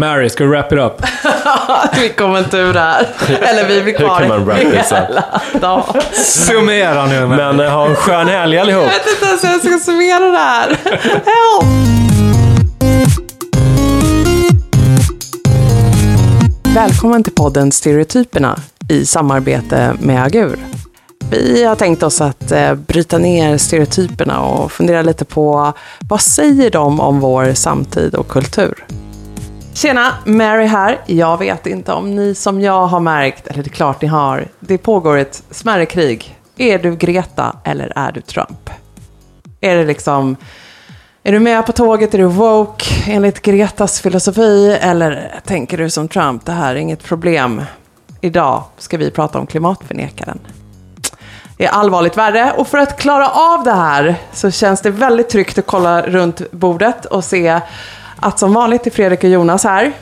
Mary, ska du wrap it up? vi kommer inte ur det här. Eller vi blir Hur kvar kan man wrap this up? dagen. Summera nu. Men... Men eh, ha en skön helg allihop. Jag vet inte ens hur jag ska summera det här. Help! Välkommen till podden Stereotyperna i samarbete med Agur. Vi har tänkt oss att eh, bryta ner stereotyperna och fundera lite på vad säger de om vår samtid och kultur? Tjena, Mary här. Jag vet inte om ni som jag har märkt, eller det är klart ni har, det pågår ett smärre krig. Är du Greta eller är du Trump? Är det liksom, är du med på tåget, är du woke enligt Gretas filosofi eller tänker du som Trump, det här är inget problem. Idag ska vi prata om klimatförnekaren. Det är allvarligt värre och för att klara av det här så känns det väldigt tryggt att kolla runt bordet och se att som vanligt är Fredrik och Jonas här.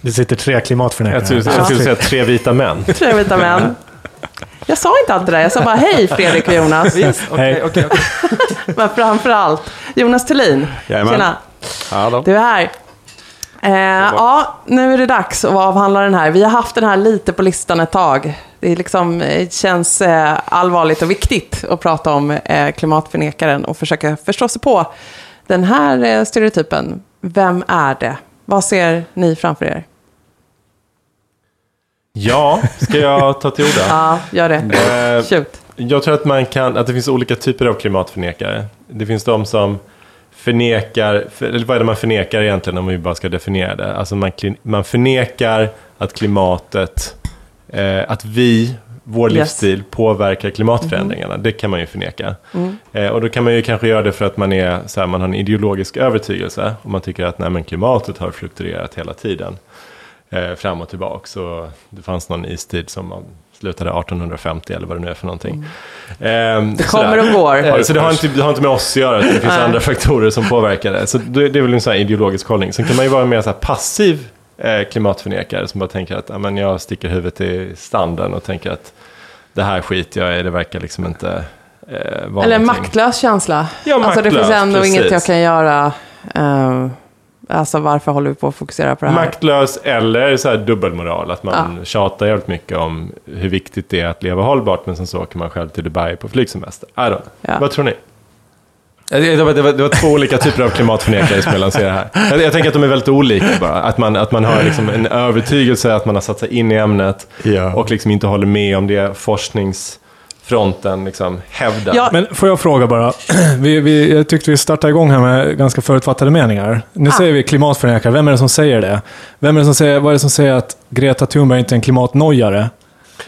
Det sitter tre klimatförnekare. Jag skulle, jag skulle säga tre vita män. Tre vita män. Jag sa inte allt det där, jag sa bara hej Fredrik och Jonas. Hej. Men framförallt Jonas Thulin. Jajamän. Tjena, Hallå. du är här. Eh, ja, nu är det dags att avhandla den här. Vi har haft den här lite på listan ett tag. Det liksom, eh, känns eh, allvarligt och viktigt att prata om eh, klimatförnekaren och försöka förstå sig på den här eh, stereotypen. Vem är det? Vad ser ni framför er? Ja, ska jag ta till orda? Ja, gör det. Eh, Shoot. Jag tror att, man kan, att det finns olika typer av klimatförnekare. Det finns de som förnekar, för, eller vad är det man förnekar egentligen om vi bara ska definiera det? Alltså man, man förnekar att klimatet, eh, att vi, vår Yes. livsstil påverkar klimatförändringarna. Det kan man ju förneka. Eh, och då kan man ju kanske göra det för att man, är, så här, man har en ideologisk övertygelse. Och man tycker att nej, men klimatet har fluktuerat hela tiden. Eh, fram och tillbaka. Så det fanns någon istid som slutade 1850 eller vad det nu är för någonting. Ehm, Det kommer och går. Eh, Så det har, inte, det har inte med oss att göra, utan det finns andra faktorer som påverkar det. Så det, det är väl en sån ideologisk hållning. Sen kan man ju vara mer så passiv eh, klimatförnekare som bara tänker att ja, men jag sticker huvudet i standen och tänker att det här skiter jag i, det verkar liksom inte eh, vara Eller en någonting. maktlös känsla. Ja, alltså det finns ändå precis. inget jag kan göra. Eh, alltså varför håller vi på att fokusera på det här? Maktlös eller så här dubbelmoral, att man tjatar jävligt mycket om hur viktigt det är att leva hållbart, men sen så åker man själv till Dubai på flygsemester. I don't know. Ja. Vad tror ni? Det var, det, var, det var två olika typer av klimatförnekare som jag lanserade här. Jag, jag tänker att de är väldigt olika bara. Att man, att man har liksom en övertygelse, att man har satt sig in i ämnet Ja. och liksom inte håller med om det forskningsfronten liksom hävdar. Ja. Men får jag fråga bara? Vi, vi, jag tyckte vi startade igång här med ganska förutfattade meningar. Nu Ah. säger vi klimatförnekare. Vem är det som säger det? Vem är det som säger, vad är det som säger att Greta Thunberg inte är en klimatnojare?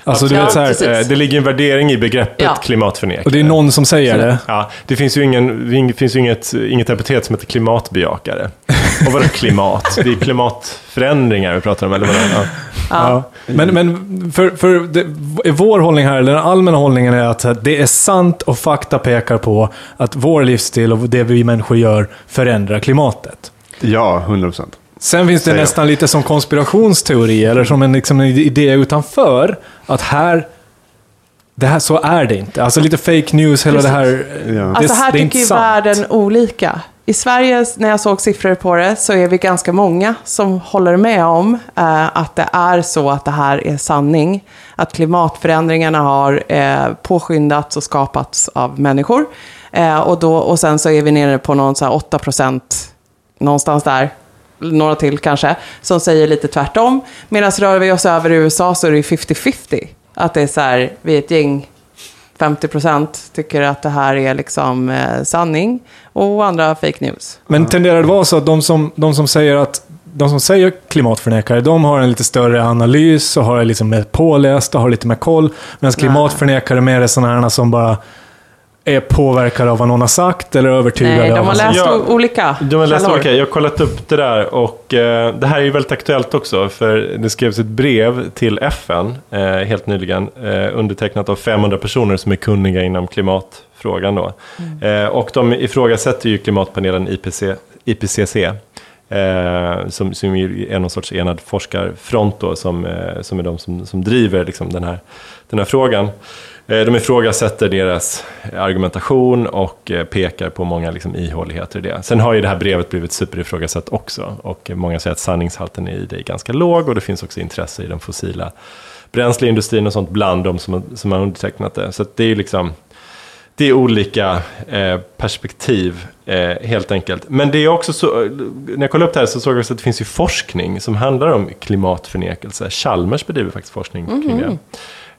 Alltså, du Ja, vet så här. Eh, Det ligger en värdering i begreppet Ja. klimatförnekare. och det är någon som säger det. Ja, det finns ju ingen, det finns ju inget, inget epitet som heter klimatbejakare. Och vadå klimat? Det är klimatförändringar vi pratar om, eller vadå? Ja. Ja. Men, men för, för det, vår hållning här, eller den allmänna hållningen är att det är sant och fakta pekar på att vår livsstil och det vi människor gör förändrar klimatet. Ja, 100 procent. Sen finns det Säger jag. nästan lite som konspirationsteori, eller som en, liksom en idé utanför, att här, det här, så är det inte. Alltså lite fake news, hela det här. Ja. Det, Alltså här det är tycker inte ju sant. världen olika. I Sverige, när jag såg siffror på det, så är vi ganska många som håller med om eh, att det är så att det här är sanning. Att klimatförändringarna har eh, påskyndats och skapats av människor. Eh, och, då, och sen så är vi nere på någon så här 8 procent, någonstans där, några till kanske, som säger lite tvärtom. Medan rör vi oss över i USA så är det ju 50-50. Att det är så här, vi är ett gäng 50 procent tycker att det här är liksom eh, sanning och andra fake news. Men tenderar det vara så att de som, de som säger att de som säger klimatförnekare, de har en lite större analys och har liksom mer påläst och har lite mer koll. Medan klimatförnekare mer är sådana här som bara är påverkade av vad någon har sagt eller övertygade Nej, de har läst Ja, o- olika De har läst olika. Jag har kollat upp det där och eh, det här är ju väldigt aktuellt också. För det skrevs ett brev till FN eh, helt nyligen. Eh, undertecknat av 500 personer som är kunniga inom klimatfrågan. Då. Eh, och de ifrågasätter ju klimatpanelen IPC, IPCC. Eh, som, som är någon sorts enad forskarfront då, som, eh, som är de som, som driver liksom, den, här, den här frågan. Eh, de ifrågasätter deras eh, argumentation och eh, pekar på många liksom ihåligheter i det. Sen har ju det här brevet blivit superifrågasatt också. Och många säger att sanningshalten i det är ganska låg och det finns också intresse i den fossila bränsleindustrin och sånt bland de som, som har undertecknat det. Så att det är liksom det är olika eh, perspektiv eh, helt enkelt. Men det är också så, när jag kollade upp det här så såg jag också att det finns ju forskning som handlar om klimatförnekelse. Chalmers bedriver faktiskt forskning kring det. Mhm.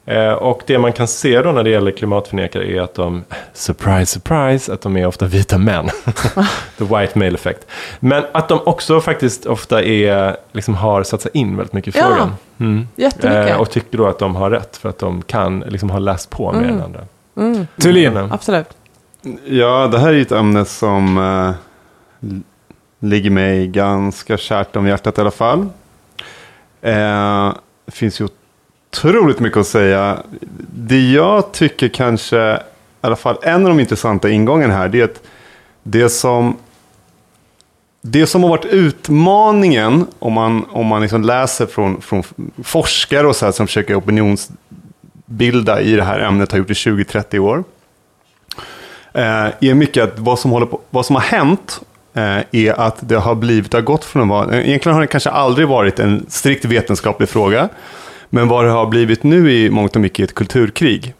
Eh, och det man kan se då när det gäller klimatförnekare är att de, surprise, surprise, att de är ofta vita män. The white male effect. Men att de också faktiskt ofta är, liksom har satt sig in väldigt mycket i Ja. frågan. Mm. Jättemycket. Eh, och tycker då att de har rätt för att de kan, liksom har läst på mer än andra. Thulin, Men, Absolut. Ja, det här är ju ett ämne som eh, ligger mig ganska kärt om hjärtat i alla fall. Eh, det finns ju otroligt mycket att säga. Det jag tycker kanske, i alla fall en av de intressanta ingångarna här, det är att det som det som har varit utmaningen, om man, om man liksom läser från, från forskare och så här, som försöker opinionsbilda i det här ämnet, har gjort det 20-30 år, eh, är mycket att vad som, håller på, vad som har hänt eh, är att det har blivit, det har gått från att vara, egentligen har det kanske aldrig varit en strikt vetenskaplig fråga, men vad det har blivit nu i mångt och mycket ett kulturkrig.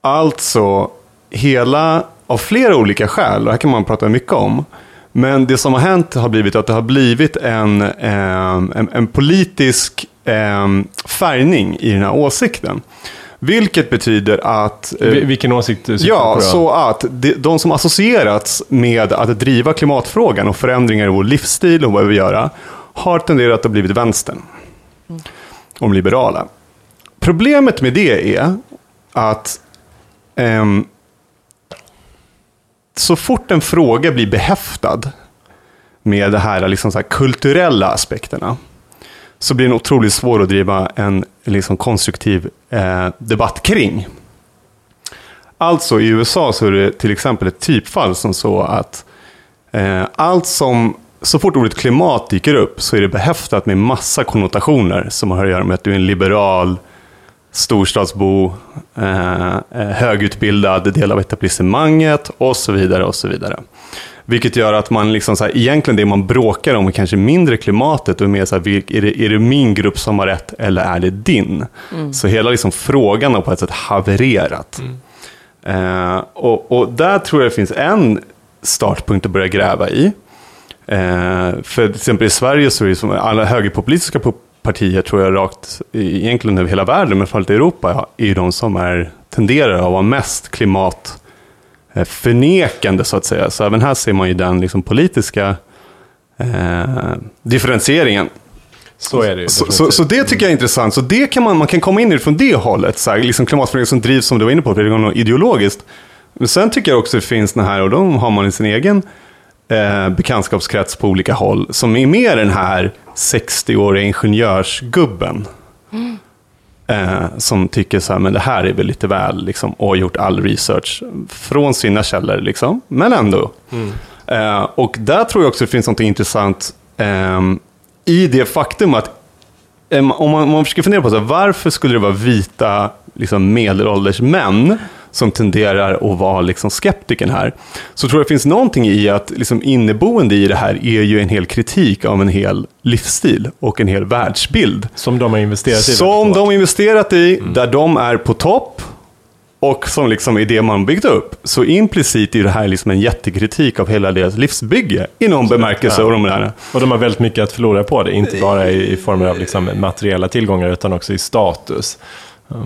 Alltså, hela, av flera olika skäl, och det här kan man prata mycket om, men det som har hänt har blivit att det har blivit en, eh, en, en politisk eh, färgning i den här åsikten. Vilket betyder att... eh, vil- vilken åsikt syftar du Ja, på så att de, de som associerats med att driva klimatfrågan och förändringar i vår livsstil och vad vi vill göra har tenderat att blivit vänstern. Och de liberala. Problemet med det är att eh, så fort en fråga blir behäftad med de här, liksom så här kulturella aspekterna så blir den otroligt svår att driva en liksom konstruktiv eh, debatt kring. Alltså i USA så är det till exempel ett typfall som så att eh, allt som, så fort ordet klimat dyker upp så är det behäftat med massa konnotationer som har att göra med att du är en liberal, storstadsbo, eh, eh, högutbildad del av etablissemanget och så vidare. och så vidare. Vilket gör att man liksom så här, egentligen det man bråkar om är kanske mindre klimatet och mer så här, är, det, är det min grupp som har rätt eller är det din? Så hela liksom frågan har på ett sätt havererat. Eh, och, och där tror jag det finns en startpunkt att börja gräva i. Eh, för till exempel i Sverige så är det som alla högerpopulistiska po- partier tror jag rakt, egentligen över hela världen, men framförallt i Europa, är ju de som är, tenderar att vara mest klimat eh, så att säga. Så även här ser man ju den liksom, politiska eh, differentieringen. Så är det ju. Så, så, så det tycker jag är intressant. Så det kan man, man kan komma in från det hållet. Så här, liksom klimatförändring som drivs, som du var inne på, ideologiskt. Men sen tycker jag också det finns den här, och de har man i sin egen eh, bekantskapskrets på olika håll, som är mer den här 60-åriga ingenjörsgubben. Eh, som tycker så här, men det här är väl lite väl, liksom, och har gjort all research från sina källor, liksom, men ändå. Eh, och där tror jag också det finns något intressant ehm, i det faktum att ehm, om man, om man försöker fundera på så här, varför skulle det vara vita liksom medelålders män som tenderar att vara liksom skeptiken här, så tror jag det finns någonting i att liksom inneboende i det här är ju en hel kritik av en hel livsstil och en hel världsbild. Som de har investerat i. Som de har investerat i, där de är på topp och som liksom är det man byggt upp. Så implicit är det här liksom en jättekritik av hela deras livsbygge i någon bemärkelse. ja. Och de där. Och de har väldigt mycket att förlora på det. Inte bara i, i form av liksom materiella tillgångar utan också i status.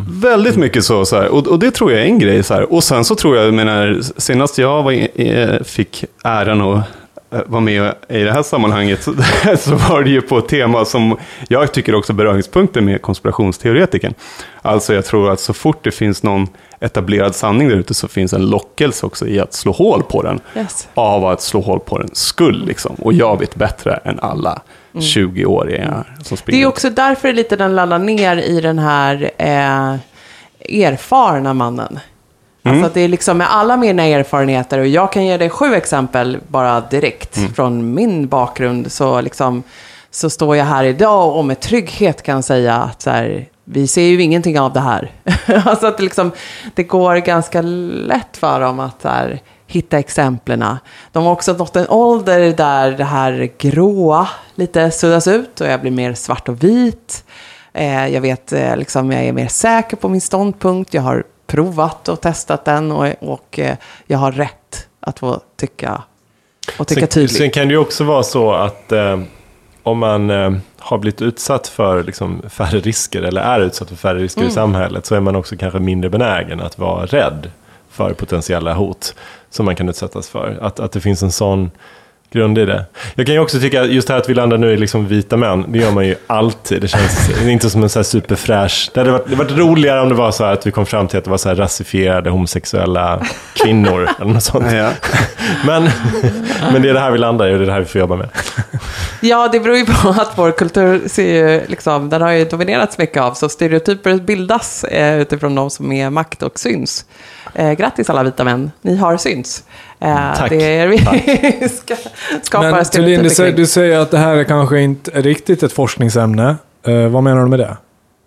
Väldigt mycket så. så här. Och, och det tror jag är en grej. Så här. Och sen så tror jag, jag menar, senast jag var fick äran att eh, vara med i det här sammanhanget så, var det ju på ett tema som jag tycker också är beröringspunkter med konspirationsteoretiken. Alltså jag tror att så fort det finns någon etablerad sanning där ute så finns en lockelse också i att slå hål på den. Yes. Av att slå hål på den skull liksom. Och jag vet bättre än alla 20-åringar som springer. Det är också därför lite den landar ner i den här eh, erfarna mannen. Alltså att det är liksom med alla mina erfarenheter, och jag kan ge dig sju exempel bara direkt från min bakgrund, så, liksom, så står jag här idag och med trygghet kan säga att så här, vi ser ju ingenting av det här. alltså att det, liksom, det går ganska lätt för dem att här, hitta exemplen. De har också nått en ålder där det här gråa lite suddas ut och jag blir mer svart och vit. Eh, jag vet, eh, liksom, jag är mer säker på min ståndpunkt. Jag har provat och testat den och, och eh, jag har rätt att få tycka och tycka sen, tydligt. Sen kan det ju också vara så att eh, om man eh, har blivit utsatt för liksom, färre risker eller är utsatt för färre risker Mm. i samhället så är man också kanske mindre benägen att vara rädd för potentiella hot som man kan utsättas för. Att, att det finns en sån grund i det. Jag kan ju också tycka, just det här att vi landar nu i liksom vita män, det gör man ju alltid. Det känns inte som en så här superfräsch... Det hade varit, det varit roligare om det var så här att vi kom fram till att det var så här rasifierade homosexuella kvinnor eller något sånt. Ja. Men, men det är det här vi landar i och det är det här vi får jobba med. Ja, det beror ju på att vår kultur ser ju, liksom, den har ju dominerats mycket av, så stereotyper bildas eh, utifrån de som är makt och syns. Eh, grattis alla vita män, ni har syns. Eh, Tack. Det är vi ska skapa Men Thulin, du, du säger att det här är kanske inte är riktigt ett forskningsämne. Eh, vad menar du med det?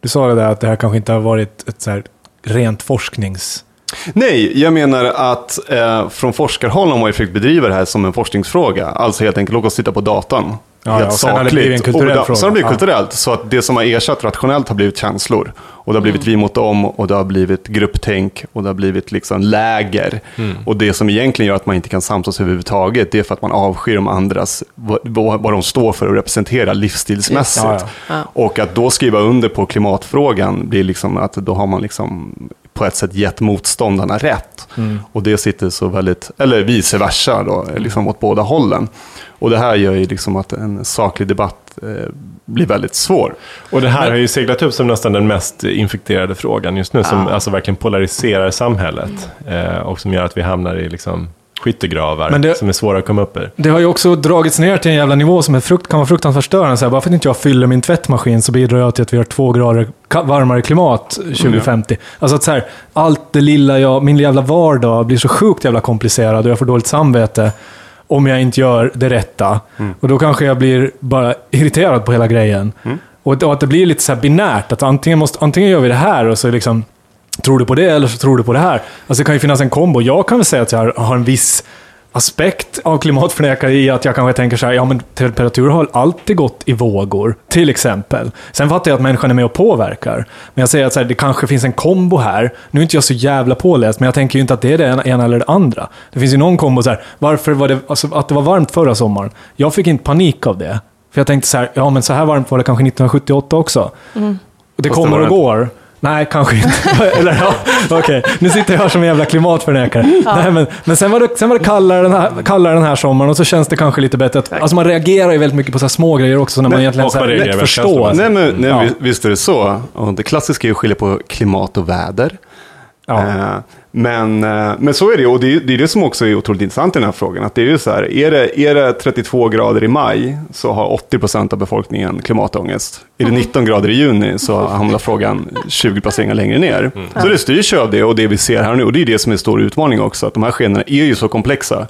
Du sa det där att det här kanske inte har varit ett så här rent forsknings... Nej, jag menar att eh, från forskarhåll har man ju försökt bedriva det här som en forskningsfråga. Alltså helt enkelt, låt oss titta på datan. Ja, helt ja, och sen har det blivit en kulturell Och fråga. Sen har det blivit Ja. kulturellt. Så att det som har ersatt rationellt har blivit känslor. Och det har blivit vi mot dem och det har blivit grupptänk och det har blivit liksom läger. Och det som egentligen gör att man inte kan samsas överhuvudtaget, det är för att man avskyr de andras, vad, vad de står för och representerar livsstilsmässigt. Ja, ja. Och att då skriva under på klimatfrågan blir liksom att då har man liksom på ett sätt gett motståndarna rätt. Och det sitter så väldigt, eller vice versa då, liksom åt båda hållen. Och det här gör ju liksom att en saklig debatt eh, blir väldigt svår. Och det här har ju seglat upp som nästan den mest infekterade frågan just nu, som Ja. alltså verkligen polariserar samhället. Eh, och som gör att vi hamnar i liksom skyttegravar Men det- som är svåra att komma upp ur. Det har ju också dragits ner till en jävla nivå som är frukt, kan vara fruktansvärt störande. Så här, bara för att inte jag fyller min tvättmaskin så bidrar jag till att vi har två grader varmare klimat 2050. Alltså att så här, allt det lilla jag, min jävla vardag blir så sjukt jävla komplicerad och jag får dåligt samvete om jag inte gör det rätta. Och då kanske jag blir bara irriterad på hela grejen. Och, och att det blir lite så här binärt, att antingen, måste, antingen gör vi det här och så liksom Tror du på det eller så tror du på det här? Alltså det kan ju finnas en kombo. Jag kan väl säga att jag har en viss aspekt av klimatförnekare i att jag kanske tänker så här, ja men temperatur har alltid gått i vågor, till exempel. Sen fattar jag att människan är med och påverkar. Men jag säger att så här, det kanske finns en kombo här. Nu är inte jag så jävla påläst, men jag tänker ju inte att det är det ena- eller det andra. Det finns ju någon kombo så här, varför var det, alltså att det var varmt förra sommaren. Jag fick inte panik av det. För jag tänkte så här, ja men så här varmt var det kanske 1978 också. Och det kommer och går. Nej, kanske inte. Eller ja, okej. Nu sitter jag här som en jävla klimatförnekare. Nej, men, men sen var det, sen var det kallare, den här, kallare den här sommaren och så känns det kanske lite bättre. Att, alltså man reagerar ju väldigt mycket på så här små grejer också när man Nej, egentligen så här, lätt förstår. Nej, men, nej, Ja. vi- Visst är det så. Och det klassiska är att skilja på klimat och väder. Ja. Eh, Men, eh, men så är det, och det är det, är det som också är otroligt intressant i den här frågan. Att det är ju så här, är det, är det 32 grader i maj så har 80% av befolkningen klimatångest. Är det 19 grader i juni så hamnar frågan 20 placeringar längre ner. Så det styrs ju av det och det vi ser här nu. Och det är det som är stor utmaning också, att de här skenorna är ju så komplexa.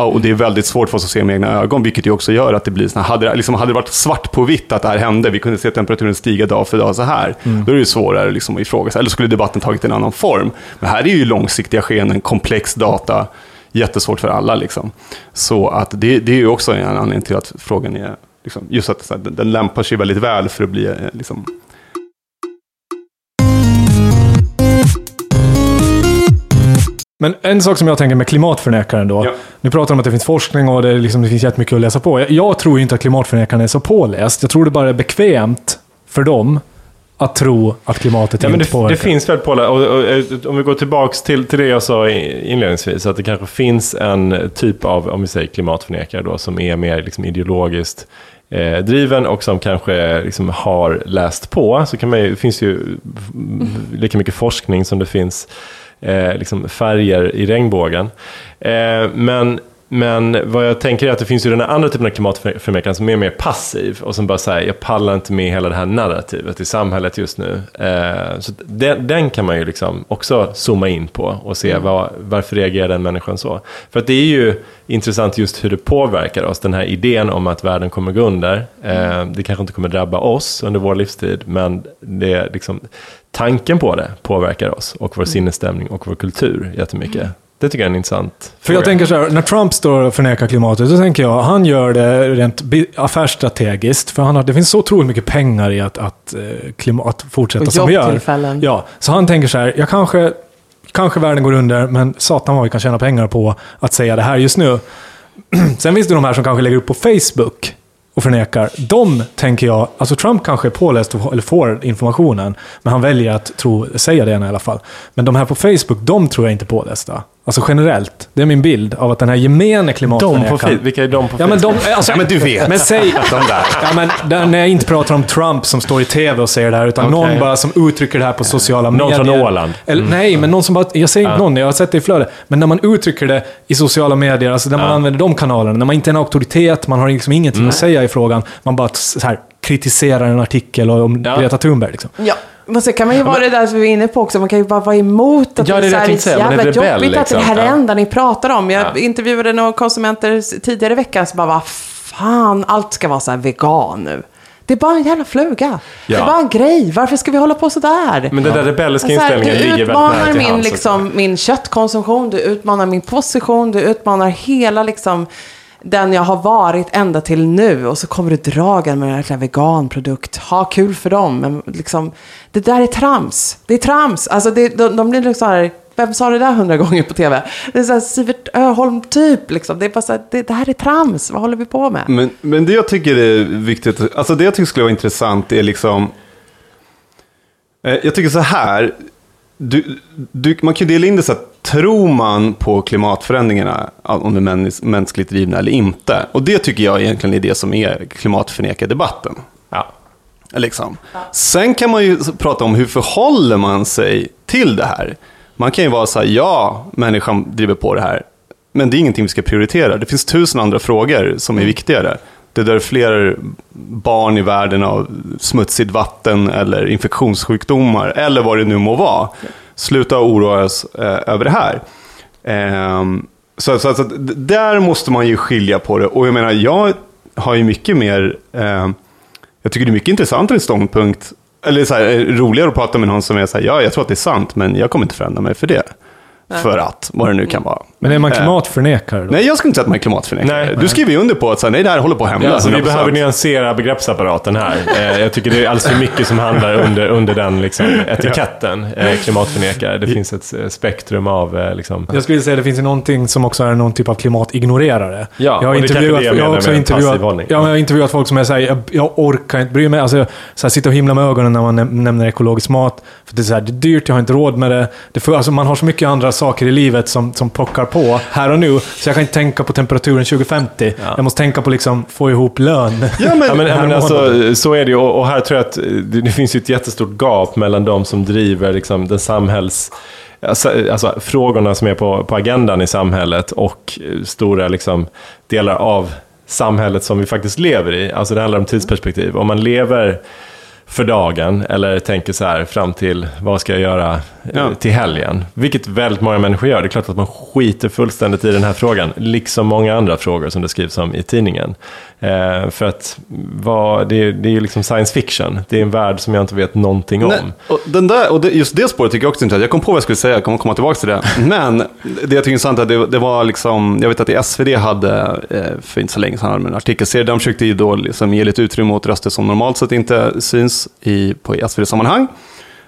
Ja, och det är väldigt svårt för oss att se med egna ögon, vilket ju också gör att det blir så här, hade, det- liksom, hade det varit svart på vitt att det här hände, vi kunde se temperaturen stiga dag för dag så här, då är det ju svårare liksom att ifrågasätta, eller skulle debatten tagit en annan form. Men här är ju långsiktiga skenen, komplex data, jättesvårt för alla liksom. Så att det, det är ju också en anledning till att frågan är, liksom, just att här, den, den lämpar sig väldigt väl för att bli eh, liksom, Men en sak som jag tänker med klimatförnekaren då. Ja. Nu pratar de om att det finns forskning och det, liksom, det finns jättemycket att läsa på. Jag, jag tror ju inte att klimatförnekaren är så påläst. Jag tror det bara är bekvämt för dem att tro att klimatet Ja, inte det, påverkar. det finns väl på och, och, och, Om vi går tillbaks till, till det jag sa inledningsvis, att det kanske finns en typ av, om vi säger klimatförnekare då, som är mer liksom ideologiskt eh, driven och som kanske liksom har läst på. Så kan man ju, det finns ju lika mycket forskning som det finns eh, liksom färger i regnbågen. Eh, men men vad jag tänker är att det finns ju den andra typen av klimatförnekaren som är mer passiv och som bara säger jag pallar inte med hela det här narrativet i samhället just nu. Eh, så den, den, kan man ju liksom också zooma in på och se mm. vad, varför reagerar den människan så. För att det är ju intressant just hur det påverkar oss, den här idén om att världen kommer gå under. Eh, det kanske inte kommer drabba oss under vår livstid, men det liksom, tanken på det påverkar oss och vår mm. sinnesstämning och vår kultur jättemycket. Mm. Det tycker jag är en intressant För jag tänker så här, när Trump står och förnekar klimatet, så tänker jag, han gör det rent affärsstrategiskt. För han har, det finns så otroligt mycket pengar i att, att, eh, klimat, fortsätta som vi gör. Ja, så han tänker så här, jag kanske, kanske världen går under, men satan vad vi kan tjäna pengar på att säga det här just nu. Sen finns det de här som kanske lägger upp på Facebook och förnekar. De tänker jag, alltså Trump kanske är påläst och, eller får informationen, men han väljer att tro, säga det i alla fall. Men de här på Facebook, de tror jag inte är pålästa. Alltså generellt. Det är min bild av att den här gemene klimatförnekaren... De? Vilka är de på ja? Men de, alltså, ja, men du vet. Men säg... de där. Ja, men där, när jag inte pratar om Trump som står i tv och säger det här, utan okay. någon bara som uttrycker det här på sociala någon medier. Någon från Åland? Eller, mm. Nej, men någon som bara... Jag säger inte ja. någon, jag har sett det i flödet. Men när man uttrycker det i sociala medier, alltså när man ja. använder de kanalerna, när man inte är en auktoritet, man har liksom ingenting mm. att säga i frågan, man bara så här, kritiserar en artikel om ja. Greta Thunberg. Liksom. Ja. Men så kan man ju vara det där som vi är inne på också, man kan ju bara vara emot att ja, det är, så här, så jävla rebell, jobbigt liksom. att det här är det enda ni pratar om. Jag ja. intervjuade några konsumenter tidigare i veckan som bara, vad fan, allt ska vara så här vegan nu. Det är bara en jävla fluga. Ja. Det är bara en grej. Varför ska vi hålla på sådär? Men den där rebelliska inställningen ligger väldigt nära till Du utmanar min, liksom, min köttkonsumtion, du utmanar min position, du utmanar hela liksom den jag har varit ända till nu och så kommer du dragen med en veganprodukt. Ha kul för dem. Men liksom, det där är trams. Det är trams. Alltså det, de, de blir liksom så här, vem sa det där hundra gånger på tv? Det är så här Sivert Öholm-typ. Liksom. Det är bara så här, det, det, här är trams. Vad håller vi på med? Men, men det jag tycker är viktigt, alltså det jag tycker skulle vara intressant är liksom, eh, jag tycker så här, du, du, man kan ju dela in det så att tror man på klimatförändringarna, om de är mänskligt drivna eller inte? Och det tycker jag egentligen är det som är klimatförnekardebatten. Ja. Liksom. Ja. Sen kan man ju prata om hur förhåller man sig till det här? Man kan ju vara så här, ja, människan driver på det här, men det är ingenting vi ska prioritera. Det finns tusen andra frågor som är mm. viktigare. Det dör fler barn i världen av smutsigt vatten eller infektionssjukdomar eller vad det nu må vara. Sluta oroa oss eh, över det här. Eh, så, så, så, där måste man ju skilja på det. Och jag menar, jag har ju mycket mer, eh, jag tycker det är mycket intressantare ståndpunkt, eller så här, eh, roligare att prata med någon som är så här, ja, jag tror att det är sant, men jag kommer inte förändra mig för det. För att, vad det nu kan vara. Men är man eh, klimatförnekare då? Nej, jag skulle inte säga att man är klimatförnekare. Nej, du skriver ju under på att så, nej, det här håller på att hända. Ja, alltså, vi behöver nyansera begreppsapparaten här. Eh, jag tycker det är alldeles för mycket som handlar under, under den liksom, etiketten, eh, klimatförnekare. Det finns ett spektrum av... Liksom... Jag skulle säga att det finns någonting som också är någon typ av klimatignorerare. Ja, jag har intervjuat, jag, jag har också intervjuat, ja, jag har intervjuat folk som är såhär, jag, jag orkar inte bry mig. Alltså, så här, sitta och himla med ögonen när man nämner ekologisk mat. För det är, så här, det är dyrt, jag har inte råd med det. det får, alltså, man har så mycket andra saker i livet som, som pockar på här och nu. Så jag kan inte tänka på temperaturen 2050. Ja. Jag måste tänka på liksom få ihop lön. Ja, men, ja, men, men alltså, så är det ju. Och, och här tror jag att det, det finns ett jättestort gap mellan de som driver liksom, den samhälls... Alltså, alltså, frågorna som är på, på agendan i samhället och stora liksom, delar av samhället som vi faktiskt lever i. Alltså det handlar om tidsperspektiv. Om man lever för dagen eller tänker så här fram till vad ska jag göra eh, ja. till helgen. Vilket väldigt många människor gör. Det är klart att man skiter fullständigt i den här frågan. Liksom många andra frågor som det skrivs om i tidningen. Eh, för att vad, det, det är ju liksom science fiction. Det är en värld som jag inte vet någonting om. Nej, och den där, och det, just det spåret tycker jag också är intressant. Jag kom på vad jag skulle säga, jag kommer komma tillbaka till det. Men det jag tycker är intressant är att det, det var liksom, jag vet att i SvD hade, eh, för inte så länge sedan, en artikelserie, de försökte ju då liksom ge lite utrymme åt röster som normalt sett inte syns i, på SvD-sammanhang.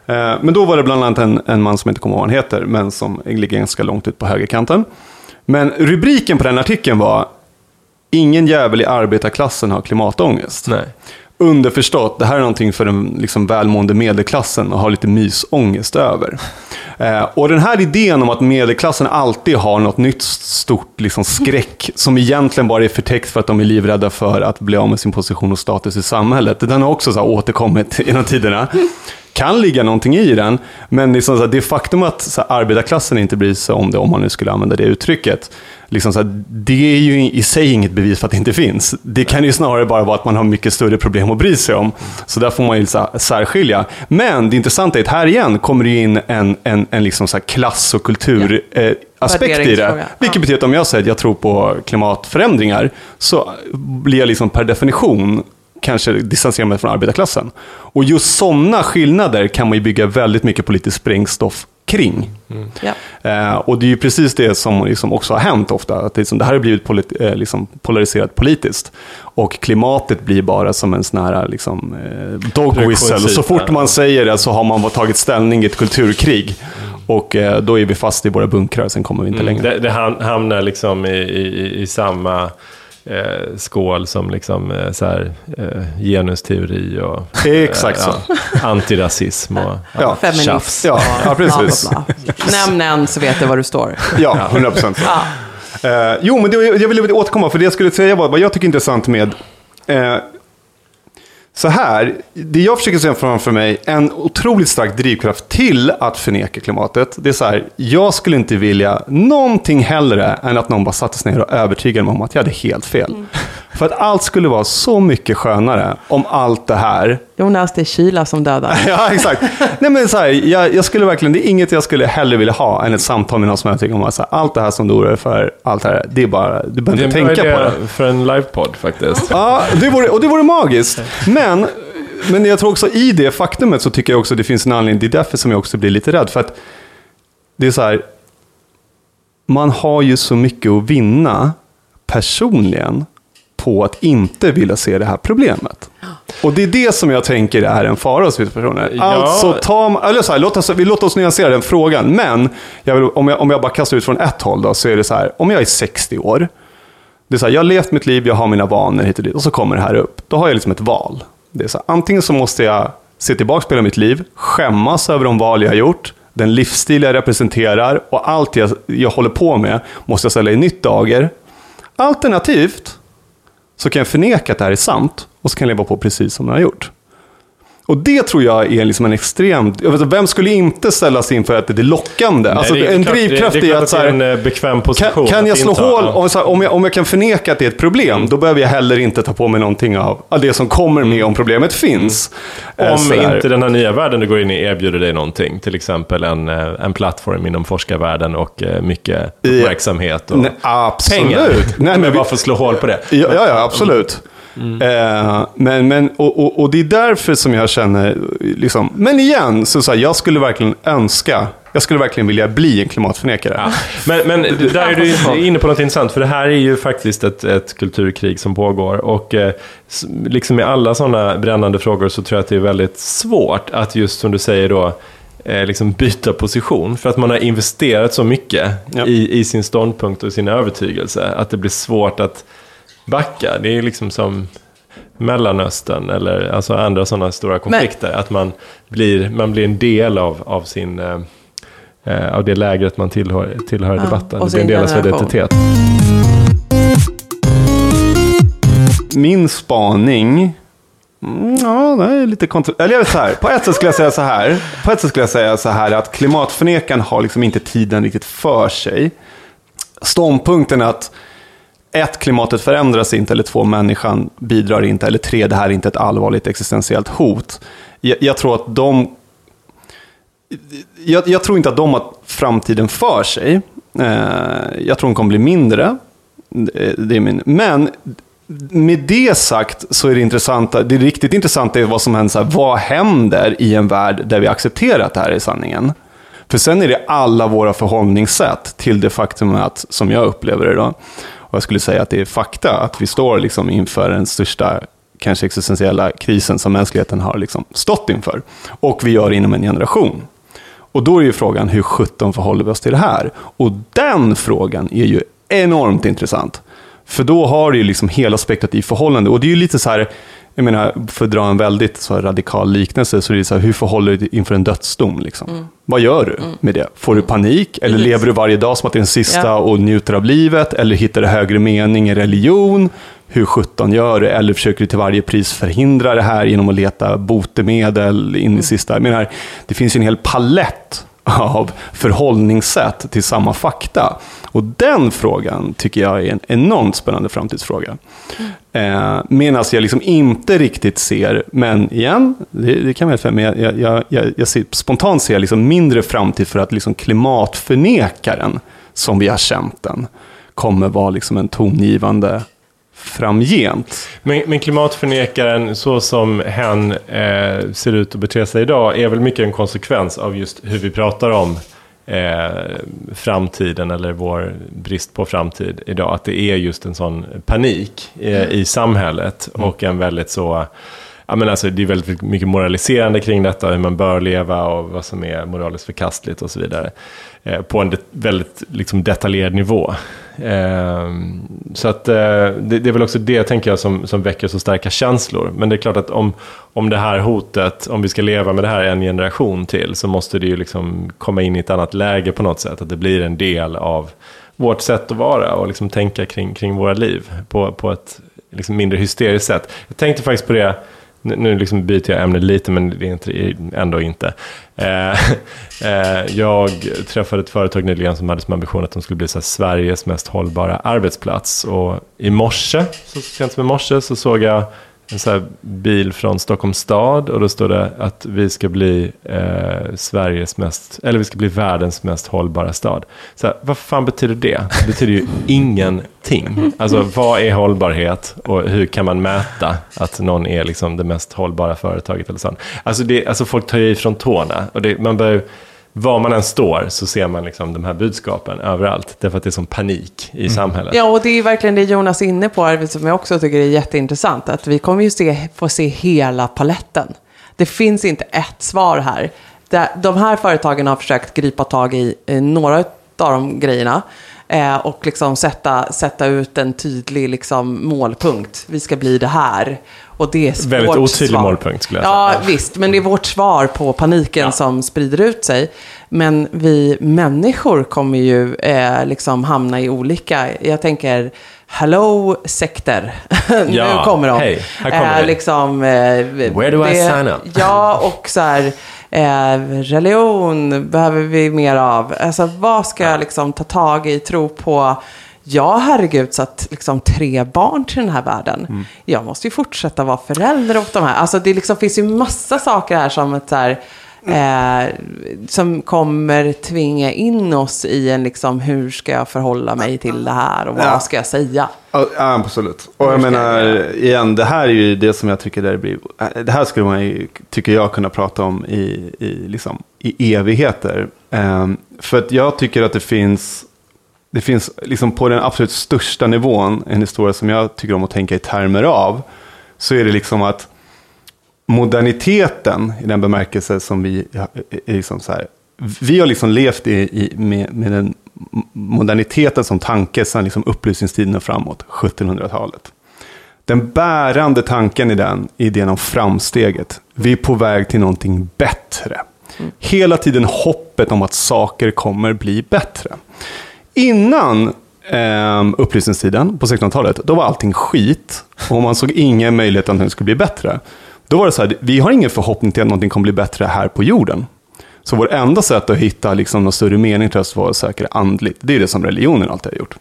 Eh, men då var det bland annat en, en man som inte kommer ihåg vad han heter, men som ligger ganska långt ut på högerkanten. Men rubriken på den artikeln var Ingen jävel i arbetarklassen har klimatångest. Nej. Underförstått, det här är någonting för den liksom välmående medelklassen att ha lite mysångest över. Eh, och den här idén om att medelklassen alltid har något nytt stort liksom, skräck, som egentligen bara är förtäckt för att de är livrädda för att bli av med sin position och status i samhället, den har också så här, återkommit genom tiderna kan ligga någonting i den, men liksom så här, det faktum att så här, arbetarklassen inte bryr sig om det, om man nu skulle använda det uttrycket, liksom så här, det är ju i sig inget bevis för att det inte finns. Det kan ju snarare bara vara att man har mycket större problem att bry sig om. Så där får man ju så särskilja. Men det intressanta är att här igen kommer det in en, en, en liksom så klass och kultur eh, aspekt i det. Vilket Ja. betyder att om jag säger att jag tror på klimatförändringar så blir jag liksom per definition kanske distanserar mig från arbetarklassen. Och just sådana skillnader kan man ju bygga väldigt mycket politiskt sprängstoff kring. Ja. Eh, och det är ju precis det som liksom också har hänt ofta. Att det, liksom, det här har blivit polit- eh, liksom polariserat politiskt. Och klimatet blir bara som en sån här liksom, eh, dog whistle. Så fort man säger det så har man tagit ställning i ett kulturkrig. Och eh, då är vi fast i våra bunkrar, sen kommer vi inte längre. Det, det ham- hamnar liksom i, i, i samma eh, skål som liksom, eh, så här, eh, genusteori och Exakt så. ja, antirasism och Ja. Feminist tjafs. Ja, ja, precis. bla, bla, bla. Nämn en så vet du var du står. Ja, 100 procent. Ja. Eh, jo, men det, jag ville återkomma, för det jag skulle säga var vad jag tycker är intressant med eh, så här, det jag försöker se framför mig, en otroligt stark drivkraft till att förneka klimatet. Det är så här, jag skulle inte vilja någonting hellre än att någon bara satte sig ner och övertygade mig om att jag hade helt fel. Mm. För att allt skulle vara så mycket skönare om allt det här Jonas, det är kyla som dödar. Ja, exakt. Nej, men så här, jag, jag skulle verkligen, det är inget jag skulle hellre vilja ha än ett samtal med någon som jag tycker om att så här, allt det här som du oroar för, allt det här, det är bara, du behöver inte tänka på det. för en livepodd faktiskt. Ja, det vore, och det vore magiskt. Men, men jag tror också i det faktumet så tycker jag också det finns en anledning, det är därför som jag också blir lite rädd. För att det är så här, man har ju så mycket att vinna personligen på att inte vilja se det här problemet. Och det är det som jag tänker är en fara hos vissa personer. Ja. Alltså, ta, eller så här, låt, oss, vi låter oss nyansera den frågan. Men jag vill, om, jag, om jag bara kastar ut från ett håll då, så är det så här, om jag är 60 år, det är så här, jag har levt mitt liv, jag har mina vanor hit och dit, och så kommer det här upp. Då har jag liksom ett val. Det är så här, antingen så måste jag se tillbaka på hela mitt liv, skämmas över de val jag har gjort, den livsstil jag representerar och allt jag, jag håller på med måste jag ställa i nytt dager. Alternativt så kan jag förneka att det här är sant och så kan jag leva på precis som jag har gjort. Och det tror jag är liksom en extrem... Jag vet, inte, vem skulle inte ställa sig inför att det är lockande? alltså, Nej, det är en klart- drivkraft det, det i är att... Så här, är en eh, bekväm position. kan, kan jag slå hål, om, här, om, jag, om jag kan förneka att det är ett problem, då behöver jag heller inte ta på mig någonting av, av det som kommer med om problemet finns. Eh, Om sådär. inte den här nya världen du går in i erbjuder dig någonting, till exempel en, eh, en plattform inom forskarvärlden och eh, mycket uppmärksamhet och Nej, absolut. pengar. Nej, men får slå hål på det. Ja, ja absolut. Mm. Eh, men, men, och, och, och det är därför som jag känner, liksom, men igen, så, så här, jag skulle verkligen önska, jag skulle verkligen vilja bli en klimatförnekare. Ja. Men, men där är du inne på något intressant, för det här är ju faktiskt ett, ett kulturkrig som pågår. Och eh, liksom med alla sådana brännande frågor så tror jag att det är väldigt svårt att just som du säger då, eh, liksom byta position. För att man har investerat så mycket Ja. i, i sin ståndpunkt och sin övertygelse, att det blir svårt att backa. Det är liksom som Mellanöstern eller alltså andra sådana stora konflikter. Att man blir, man blir en del av, av sin... Eh, eh, av det lägret man tillhör, tillhör Ja, debatten. Det blir en del av sin identitet. Min spaning, mm, ja, det är lite kontro- Eller jag vet så här, på ett sätt skulle jag säga så här, på ett sätt skulle jag säga så här att klimatförnekan har liksom inte tiden riktigt för sig. Ståndpunkten att ett, klimatet förändras inte, eller två, människan bidrar inte, eller tre, det här är inte ett allvarligt existentiellt hot. Jag, jag tror att de jag, jag tror inte att de har framtiden för sig. Eh, jag tror de kommer bli mindre. Det, det är min. Men med det sagt så är det intressanta, det riktigt intressanta är vad som händer, så här, vad händer i en värld där vi accepterar att det här är sanningen? För sen är det alla våra förhållningssätt till det faktum att, som jag upplever det då, och jag skulle säga att det är fakta, att vi står liksom inför den största kanske existentiella krisen som mänskligheten har liksom stått inför. Och vi gör det inom en generation. Och då är ju frågan, hur 17 förhåller vi oss till det här? Och den frågan är ju enormt intressant. För då har du ju liksom hela spektrat i förhållande. Och det är ju lite så här, jag menar, för att dra en väldigt så radikal liknelse, så är det så här, hur förhåller du dig inför en dödsdom? Liksom? Vad gör du med det? Får du panik? Eller lever du varje dag som att det är den sista Ja. och njuter av livet? Eller hittar du högre mening i religion? hur 17 gör du? Eller försöker du till varje pris förhindra det här genom att leta botemedel in i sista? Jag menar, det finns ju en hel palett av förhållningssätt till samma fakta. Och den frågan tycker jag är en enormt spännande framtidsfråga. Eh, Medan jag liksom inte riktigt ser, men igen, det, det kan jag men jag, jag, jag, jag ser, spontant ser jag liksom mindre framtid för att liksom klimatförnekaren, som vi har känt den, kommer vara liksom en tongivande framgent. Men, men klimatförnekaren, så som hen eh, ser ut att bete sig idag, är väl mycket en konsekvens av just hur vi pratar om eh, framtiden eller vår brist på framtid idag. Att det är just en sån panik eh, i samhället Mm. och en väldigt så Ja, men alltså, det är väldigt mycket moraliserande kring detta, hur man bör leva och vad som är moraliskt förkastligt och så vidare. Eh, på en det, väldigt liksom, detaljerad nivå. Eh, så att, eh, det, det är väl också det, tänker jag, som, som väcker så starka känslor. Men det är klart att om, om det här hotet, om vi ska leva med det här en generation till, så måste det ju liksom komma in i ett annat läge på något sätt. Att det blir en del av vårt sätt att vara och liksom tänka kring, kring våra liv på, på ett liksom mindre hysteriskt sätt. Jag tänkte faktiskt på det, nu liksom byter jag ämne lite, men det är inte, ändå inte. Eh, eh, jag träffade ett företag nyligen som hade som ambition att de skulle bli så här, Sveriges mest hållbara arbetsplats. Och i morse, så sent som i morse, så såg jag en så här bil från Stockholms stad och då står det att vi ska bli eh, Sveriges mest, eller vi ska bli världens mest hållbara stad. Så här, vad fan betyder det? Det betyder ju ingenting. Alltså vad är hållbarhet och hur kan man mäta att någon är liksom det mest hållbara företaget eller sånt. Alltså, det, alltså folk tar ju ifrån tårna och det, man börjar var man än står så ser man liksom de här budskapen överallt. Därför att det är som panik i samhället. Ja, och det är verkligen det Jonas är inne på, här, som jag också tycker är jätteintressant. Att vi kommer ju se, få se hela paletten. Det finns inte ett svar här. De här företagen har försökt gripa tag i eh, några av de grejerna. eh, Och liksom sätta, sätta ut en tydlig liksom målpunkt. Vi ska bli det här. Och det är Väldigt otydlig svar. målpunkt skulle jag Ja, säga. visst. Men det är vårt svar på paniken Ja. som sprider ut sig. Men vi människor kommer ju eh, liksom hamna i olika, jag tänker, hello sekter. nu Ja, kommer de. hej, här kommer eh, liksom, eh, Where do I sign up? Ja, och så här, eh, religion behöver vi mer av. Alltså vad ska jag liksom ta tag i, tro på? Ja, herregud, så att liksom tre barn till den här världen. Mm. Jag måste ju fortsätta vara förälder åt de här. Alltså det liksom finns ju massa saker här som ett så här, eh, som kommer tvinga in oss i en liksom, hur ska jag förhålla mig till det här och vad Ja. ska jag säga? Ja, absolut. Och jag menar, jag igen, det här är ju det som jag tycker det blir. Det här skulle man ju, tycker jag, kunna prata om i, i, liksom, i evigheter. Ehm, för att jag tycker att det finns, det finns liksom på den absolut största nivån, en historia som jag tycker om att tänka i termer av, så är det liksom att moderniteten i den bemärkelse som vi är liksom så här, vi har liksom levt i, i, med, med den moderniteten som tanke sedan liksom upplysningstiden och framåt, 1700-talet. Den bärande tanken i den är idén om framsteget. Vi är på väg till någonting bättre. Hela tiden hoppet om att saker kommer bli bättre. Innan eh, upplysningstiden på 1600-talet, då var allting skit. Och man såg ingen möjlighet att det skulle bli bättre. Då var det så här, vi har ingen förhoppning till att någonting kommer bli bättre här på jorden. Så vårt enda sätt att hitta liksom någon större mening till oss var att söka det andligt. Det är det som religionen alltid har gjort.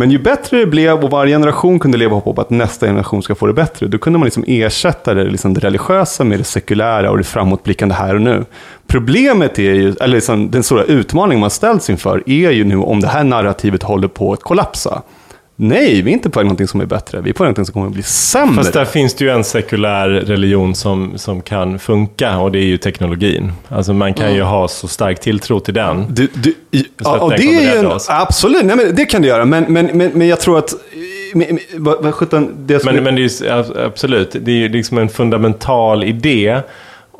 Men ju bättre det blev och varje generation kunde leva på att nästa generation ska få det bättre, då kunde man liksom ersätta det, liksom det religiösa med det sekulära och det framåtblickande här och nu. Problemet är ju, eller liksom den stora utmaningen man ställs inför är ju nu om det här narrativet håller på att kollapsa. Nej, vi är inte på väg någonting som är bättre, vi är på väg någonting som kommer att bli sämre. Fast där finns det ju en sekulär religion som, som kan funka och det är ju teknologin. Alltså man kan ju ha så stark tilltro till den. Du, du, i- ja, den det är en, absolut, nej, men det kan du göra. Men, men, men, men jag tror att, men, men, vad, vad sjutton, det Men, men det är ju, absolut, det är ju liksom en fundamental idé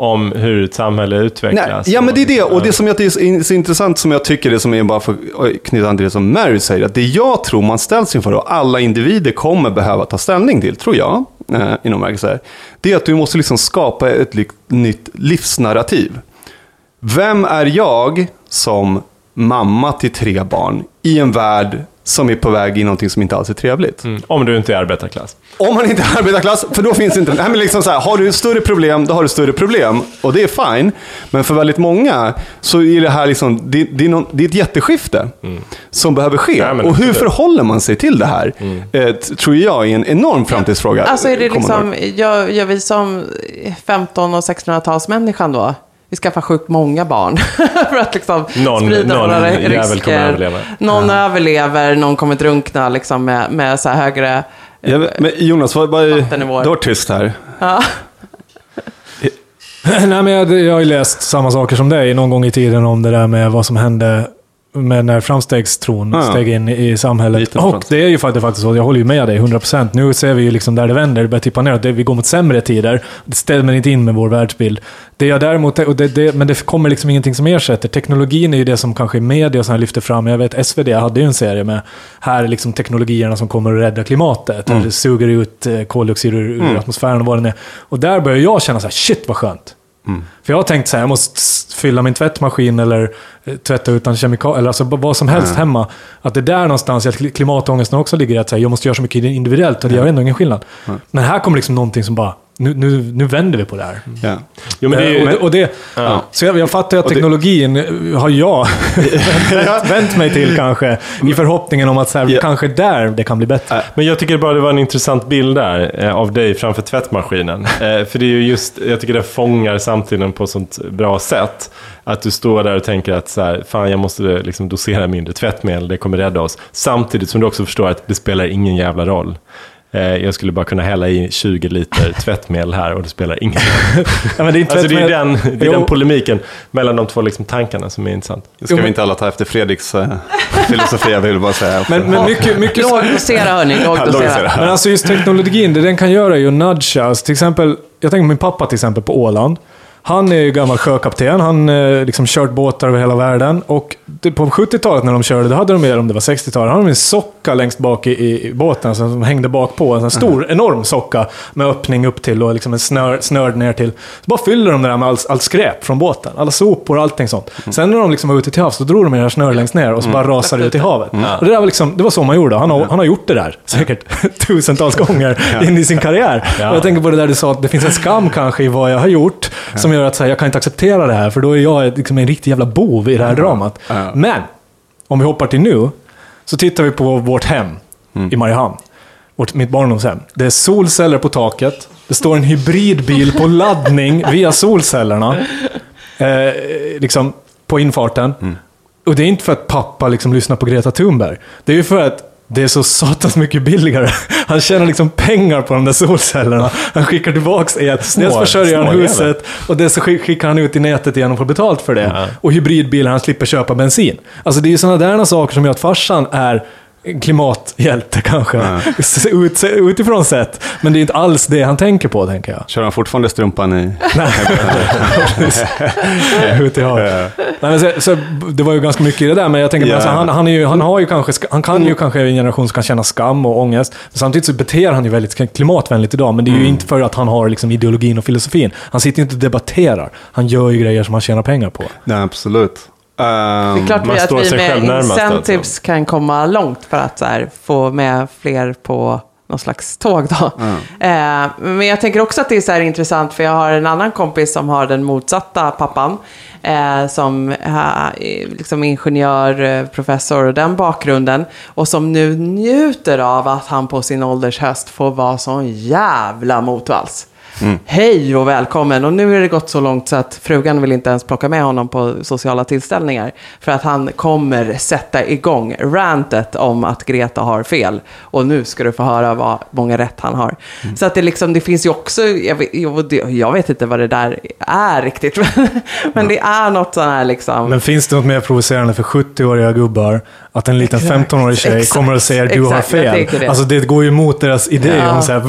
om hur ett samhälle Nej, utvecklas. ja, men det är det. Och, Och det som jag tycker är så intressant, som jag tycker det som är bara för att knyta an till det som Mary säger, att det jag tror man ställs inför och alla individer kommer behöva ta ställning till, tror jag, eh, inom här, det är att du måste liksom skapa ett nytt livsnarrativ. Vem är jag som mamma till tre barn i en värld som är på väg i någonting som inte alls är trevligt. Mm. Om du inte är arbetarklass. Om man inte är arbetarklass, för då finns det inte... Nej, men liksom så här, har du större problem, då har du större problem. Och det är fine. Men för väldigt många så är det här liksom, det, det, är, någon, det är ett jätteskifte som behöver ske. Men och hur absolut. förhåller man sig till det här? Eh, t- tror jag är en enorm framtidsfråga. Alltså är det liksom, gör, gör vi som 15 och 1600-talsmänniskan då? Vi skaffar sjukt många barn för att liksom Någon- sprida någon några jävel risker. kommer överleva. Någon överlever, någon kommer drunkna liksom med, med så här högre... Ja, men- Jonas, vad, Vattennivåer. du var tyst här. Ja. Nej, men jag, jag har ju läst samma saker som dig någon gång i tiden om det där med vad som hände med när framstegstron Ja. steg in i samhället. Liten och det är ju faktiskt så, jag håller ju med dig 100%. Nu ser vi ju liksom där det vänder, det börjar tippa ner, det, vi går mot sämre tider. Det stämmer inte in med vår världsbild. Det jag däremot, och det, det, men det kommer liksom ingenting som ersätter. Teknologin är ju det som kanske media så här lyfter fram. Jag vet SvD hade ju en serie med här är liksom teknologierna som kommer att rädda klimatet. Eller suger ut eh, koldioxid ur, ur atmosfären och vad det är. Och där börjar jag känna så här, shit vad skönt. För jag har tänkt så här, jag måste fylla min tvättmaskin eller eh, tvätta utan kemikalier, eller alltså vad som helst hemma. Att det är där någonstans, klimatångesten också ligger att säga, jag måste göra så mycket individuellt och det gör ändå ingen skillnad. Men här kommer liksom någonting som bara, nu, nu, nu vänder vi på det här. Ja. Jo, men det är ju, Eh, och, det, och det, Ja. Så jag, jag fattar ju att Och det- teknologin eh, har jag vänt, vänt mig till kanske, i förhoppningen om att så här, Ja. kanske där det kan bli bättre. Men jag tycker bara det var en intressant bild där eh, av dig framför tvättmaskinen. För det är ju just, jag tycker det fångar samtiden på ett sånt bra sätt. Att du står där och tänker att så här, fan jag måste liksom dosera mindre tvättmedel, det kommer rädda oss. Samtidigt som du också förstår att det spelar ingen jävla roll. Eh, jag skulle bara kunna hälla i 20 liter tvättmedel här och det spelar ingen roll. Ja, men det är inte Alltså det är den, det är den polemiken mellan de två liksom tankarna som är intressant. Nu ska Jo, vi inte alla ta efter Fredriks eh, filosofi, jag vill bara säga. Men, men mycket, mycket, Lågdosera hörni, Lågdosera. lågdosera. Men alltså just teknologin, det den kan göra är ju att nudga. Alltså till exempel, jag tänker på min pappa till exempel på Åland. Han är ju gammal sjökapten, han eh, liksom kört båtar över hela världen. Och på 70-talet när de körde, då hade de, eller om det var 60-talet, hade de en socka längst bak i, i, båten alltså, som hängde bak på. En stor, enorm socka med öppning upp till och liksom en snör, snörd ner till. Så bara fyller de det där med allt, allt skräp från båten. Alla sopor och allting sånt. Sen när de liksom var ute till havs, då drog de i det här snöret längst ner och så bara rasade det ut i havet. Och det, där var liksom, det var så man gjorde. Han har, han har gjort det där säkert tusentals gånger in i sin karriär. Och jag tänker på det där du sa, att det finns en skam kanske i vad jag har gjort, som gör att så här, jag kan inte acceptera det här, för då är jag liksom en riktig jävla bov i det här dramat. Ja. Men, om vi hoppar till nu, så tittar vi på vårt hem i Mariehamn. Vårt, mitt barndomshem. Det är solceller på taket. Det står en hybridbil på laddning via solcellerna. Eh, liksom på infarten. Och det är inte för att pappa liksom lyssnar på Greta Thunberg. Det är ju för att det är så satans mycket billigare. Han tjänar liksom pengar på de där solcellerna. Han skickar tillbaks el. Dels försörjer han huset och dels skickar han ut i nätet igen och får betalt för det. Och hybridbilar, han slipper köpa bensin. Alltså det är ju sådana där saker som gör att farsan är klimathjälte kanske. Ut, utifrån sett. Men det är inte alls det han tänker på, tänker jag. Kör han fortfarande strumpan i... ut i havet. Så, det var ju ganska mycket i det där, men jag tänker Ja. alltså, han, han, ju, han, har ju kanske, sk- han kan ju kanske en generation som kan känna skam och ångest. Men samtidigt så beter han ju väldigt klimatvänligt idag, men det är ju inte för att han har liksom ideologin och filosofin. Han sitter ju inte och debatterar. Han gör ju grejer som han tjänar pengar på. Nej, absolut. Det är klart man att vi med incentives alltså. kan komma långt för att här, få med fler på någon slags tåg. Då. Eh, men jag tänker också att det är så intressant för jag har en annan kompis som har den motsatta pappan. Eh, som är liksom ingenjör, eh, professor och den bakgrunden. Och som nu njuter av att han på sin ålders höst får vara sån jävla Hej och välkommen. Och nu är det gått så långt så att frugan vill inte ens plocka med honom på sociala tillställningar. För att han kommer sätta igång rantet om att Greta har fel. Och nu ska du få höra vad många rätt han har. Så att det, liksom, det finns ju också, jag vet, jag, vet inte vad det där är riktigt. Men det är något sånt här liksom. Men finns det något mer provocerande för 70-åriga gubbar att en liten Exakt, 15-årig tjej exakt, kommer och säger du har exakt, jag fel? det. Alltså det går ju emot deras idé Ja. om så här,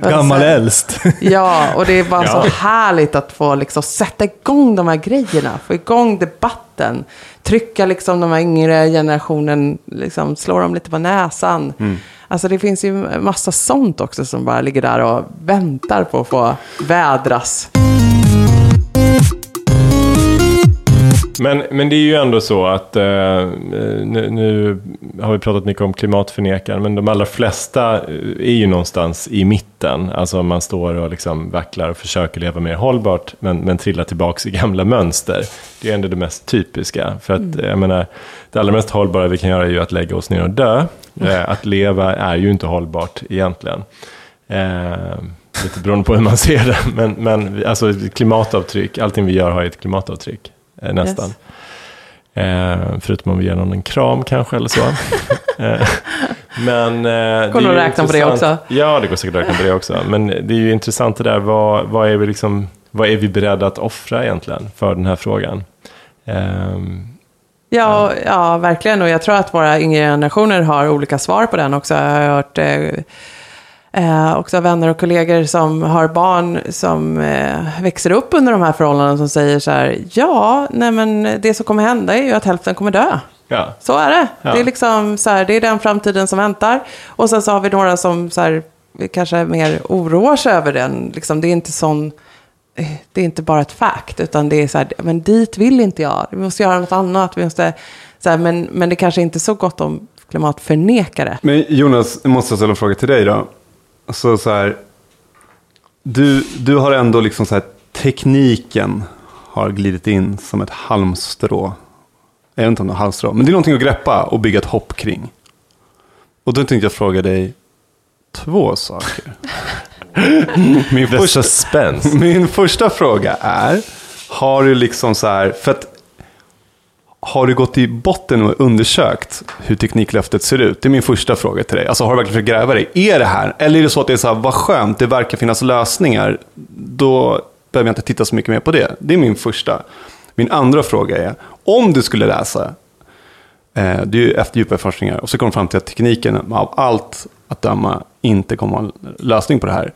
gammal äldst. Ja, och det är bara så Ja. härligt att få liksom sätta igång de här grejerna. Få igång debatten. Trycka liksom de här yngre generationen, liksom slå dem lite på näsan. Alltså det finns ju massa sånt också som bara ligger där och väntar på att få vädras. Men, men det är ju ändå så att, eh, nu, nu har vi pratat mycket om klimatförnekare, men de allra flesta eh, är ju någonstans i mitten. Alltså man står och liksom vacklar och försöker leva mer hållbart, men, men trillar tillbaka i gamla mönster. Det är ändå det mest typiska. För att, jag menar, det allra mest hållbara vi kan göra är ju att lägga oss ner och dö. Eh, att leva är ju inte hållbart egentligen. Eh, lite beroende på hur man ser det. Men, men alltså klimatavtryck, allting vi gör har ett klimatavtryck. Eh, nästan. Yes. Eh, förutom om vi ger någon en kram kanske eller så. eh, men, eh, Går det nog räkna på det också. Ja, det går säkert att räkna på det också. Men det är ju intressant det där, vad, vad, är, vi liksom, vad är vi beredda att offra egentligen för den här frågan? Ehm, Ja, ja, verkligen. Och jag tror att våra yngre generationer har olika svar på den också. Jag har hört eh, också vänner och kollegor som har barn som eh, växer upp under de här förhållandena som säger så här, ja, nej men det som kommer hända är ju att hälften kommer dö. ja. Så är det. Ja. Det, är liksom så här, det är den framtiden som väntar. Och sen så har vi några som så här, kanske mer oroar sig över den. Liksom, det är inte sån... eh, Det är inte bara ett fact, utan det är så här, men dit vill inte jag. Vi måste göra något annat. Vi måste, så här, men, men det kanske inte är så gott om klimatförnekare. Men Jonas, jag måste ställa en fråga till dig då. Alltså så här, du, du har ändå liksom så här, tekniken har glidit in som ett halmstrå. Jag vet inte om det är halmstrå, men det är någonting att greppa och bygga ett hopp kring. Och då tänkte jag fråga dig två saker. Min första, min första fråga är, har du liksom så här, för att har du gått i botten och undersökt hur Tekniklöftet ser ut? Det är min första fråga till dig. Alltså har du verkligen försökt gräva dig? Är det här? Eller är det så att det är så här, vad skönt, det verkar finnas lösningar. Då behöver jag inte titta så mycket mer på det. Det är min första. Min andra fråga är, om du skulle läsa, eh, det är ju efter djupare forskningar, och så kommer du fram till att tekniken av allt att döma inte kommer ha en lösning på det här.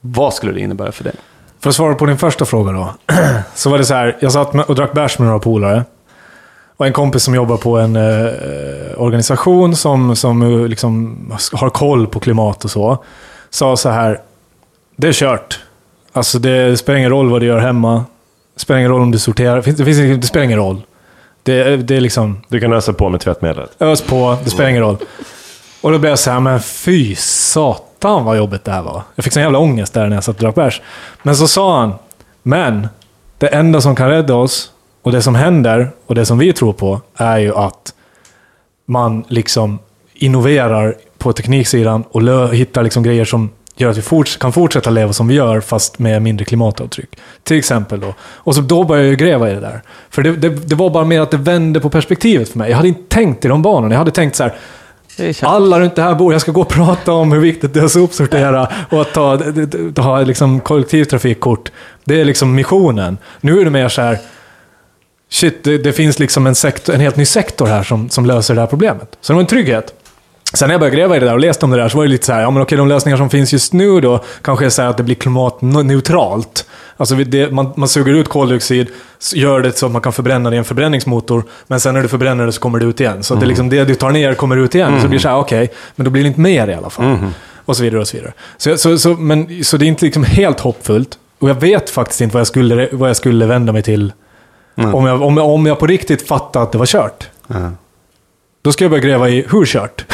Vad skulle det innebära för dig? För att svara på din första fråga då. Så var det så här, jag satt med, och drack bärs med några polare. Och en kompis som jobbar på en eh, organisation som, som eh, liksom har koll på klimat och så. Sa så här, det är kört. Alltså det spelar ingen roll vad du gör hemma. Det spelar ingen roll om du sorterar. Det, finns, det spelar ingen roll. Det, det är liksom, Du kan ösa på med tvättmedlet. ös på, det spelar ingen roll. Och då blev jag så här, men fy satan vad jobbigt det här var. Jag fick sån jävla ångest där när jag satt och drack bärs. Men så sa han, men det enda som kan rädda oss och det som händer och det som vi tror på är ju att man liksom innoverar på tekniksidan och hittar liksom grejer som gör att vi forts- kan fortsätta leva som vi gör fast med mindre klimatavtryck. Till exempel då. Och så då började jag gräva i det där. För det, det, det var bara mer att det vände på perspektivet för mig. Jag hade inte tänkt i de banorna. Jag hade tänkt så här, alla runt det här bordet, jag ska gå och prata om hur viktigt det är att sopsortera och att ta, ha liksom kollektivtrafikkort. Det är liksom missionen. Nu är det mer så här, shit, det, det finns liksom en, sektor, en helt ny sektor här som, som löser det här problemet. Så det var en trygghet. Sen när jag började gräva i det där och läste om det där så var det lite så här, ja men okej, de lösningar som finns just nu då kanske är så att det blir klimatneutralt. Alltså det, man, man suger ut koldioxid, gör det så att man kan förbränna det i en förbränningsmotor, men sen när du förbränner det så kommer det ut igen. Så att det, liksom, det du tar ner kommer ut igen. Så det blir så här, okej, men då blir det inte mer i alla fall. Och så vidare och så vidare. Så, så, så, men, så det är inte liksom helt hoppfullt. Och jag vet faktiskt inte vad jag skulle, vad jag skulle vända mig till om, jag, om, jag, om jag på riktigt fattade att det var kört. Ja. Då ska jag börja gräva i hur kört.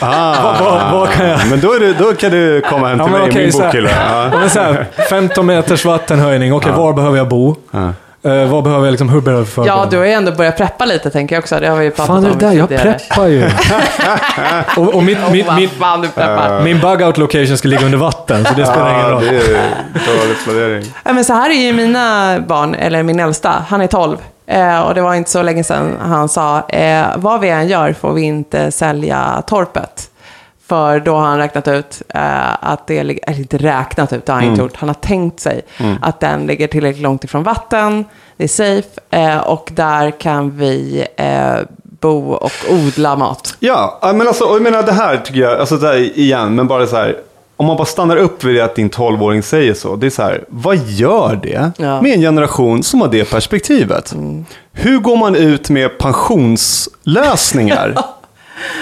Ah, Vad- vad- vad kan jag- Men då, är det, då kan du komma hem till mig i okej, min bokhylla. Ja, Ja. men så här, 15 meters vattenhöjning, okej var behöver jag bo? Ja. Eh, vad behöver jag liksom, hur behöver jag förbereda Ja, du har ju ändå börjat preppa lite, tänker jag också. Det har vi ju pratat Fan är om det där? Jag tidigare. preppar ju. och, och mitt, Åh, mitt, vad min, fan du preppar. min bug-out location ska ligga under vatten, så det spelar ingen Ja, roll. det är dålig planering. Ja, men så här är ju mina barn, eller min äldsta, han är 12. Eh, och det var inte så länge sedan han sa, eh, vad vi än gör får vi inte sälja torpet. För då har han räknat ut eh, att det ligger, eller inte räknat ut, det har han inte gjort, han har tänkt sig att den ligger tillräckligt långt ifrån vatten, det är safe eh, och där kan vi eh, bo och odla mat. Ja, men alltså, jag menar det här tycker jag, alltså det här igen, men bara så här. Om man bara stannar upp vid det att din 12-åring säger så. Det är så här, vad gör det Ja. med en generation som har det perspektivet? Hur går man ut med pensionslösningar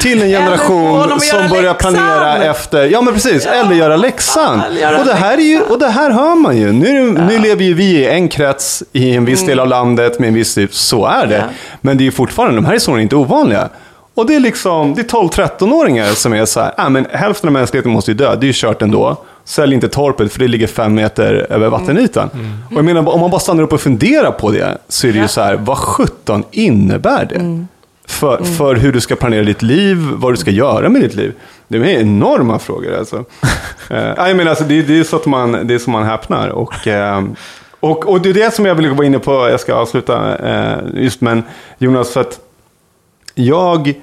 till en generation som börjar planera efter, ja men precis, eller göra läxan. göra och, det här är ju, och det här hör man ju. Nu, nu lever ju vi i en krets i en viss del av landet med en viss typ, så är det. Mm. Ja. Men det är ju fortfarande, de här historierna är inte ovanliga. Och det är liksom, det är 12-13-åringar som är så här, äh, men hälften av mänskligheten måste ju dö, det är ju kört ändå. Sälj inte torpet för det ligger fem meter över vattenytan. Och jag menar, om man bara stannar upp och funderar på det, så är det ju så här, vad sjutton innebär det? För, för hur du ska planera ditt liv, vad du ska göra med ditt liv. Det är enorma frågor alltså. jag menar, alltså det, det är så att man, det är som man häpnar. Och, eh, och, och det är det som jag vill vara inne på, jag ska avsluta eh, just, men Jonas, för att jag,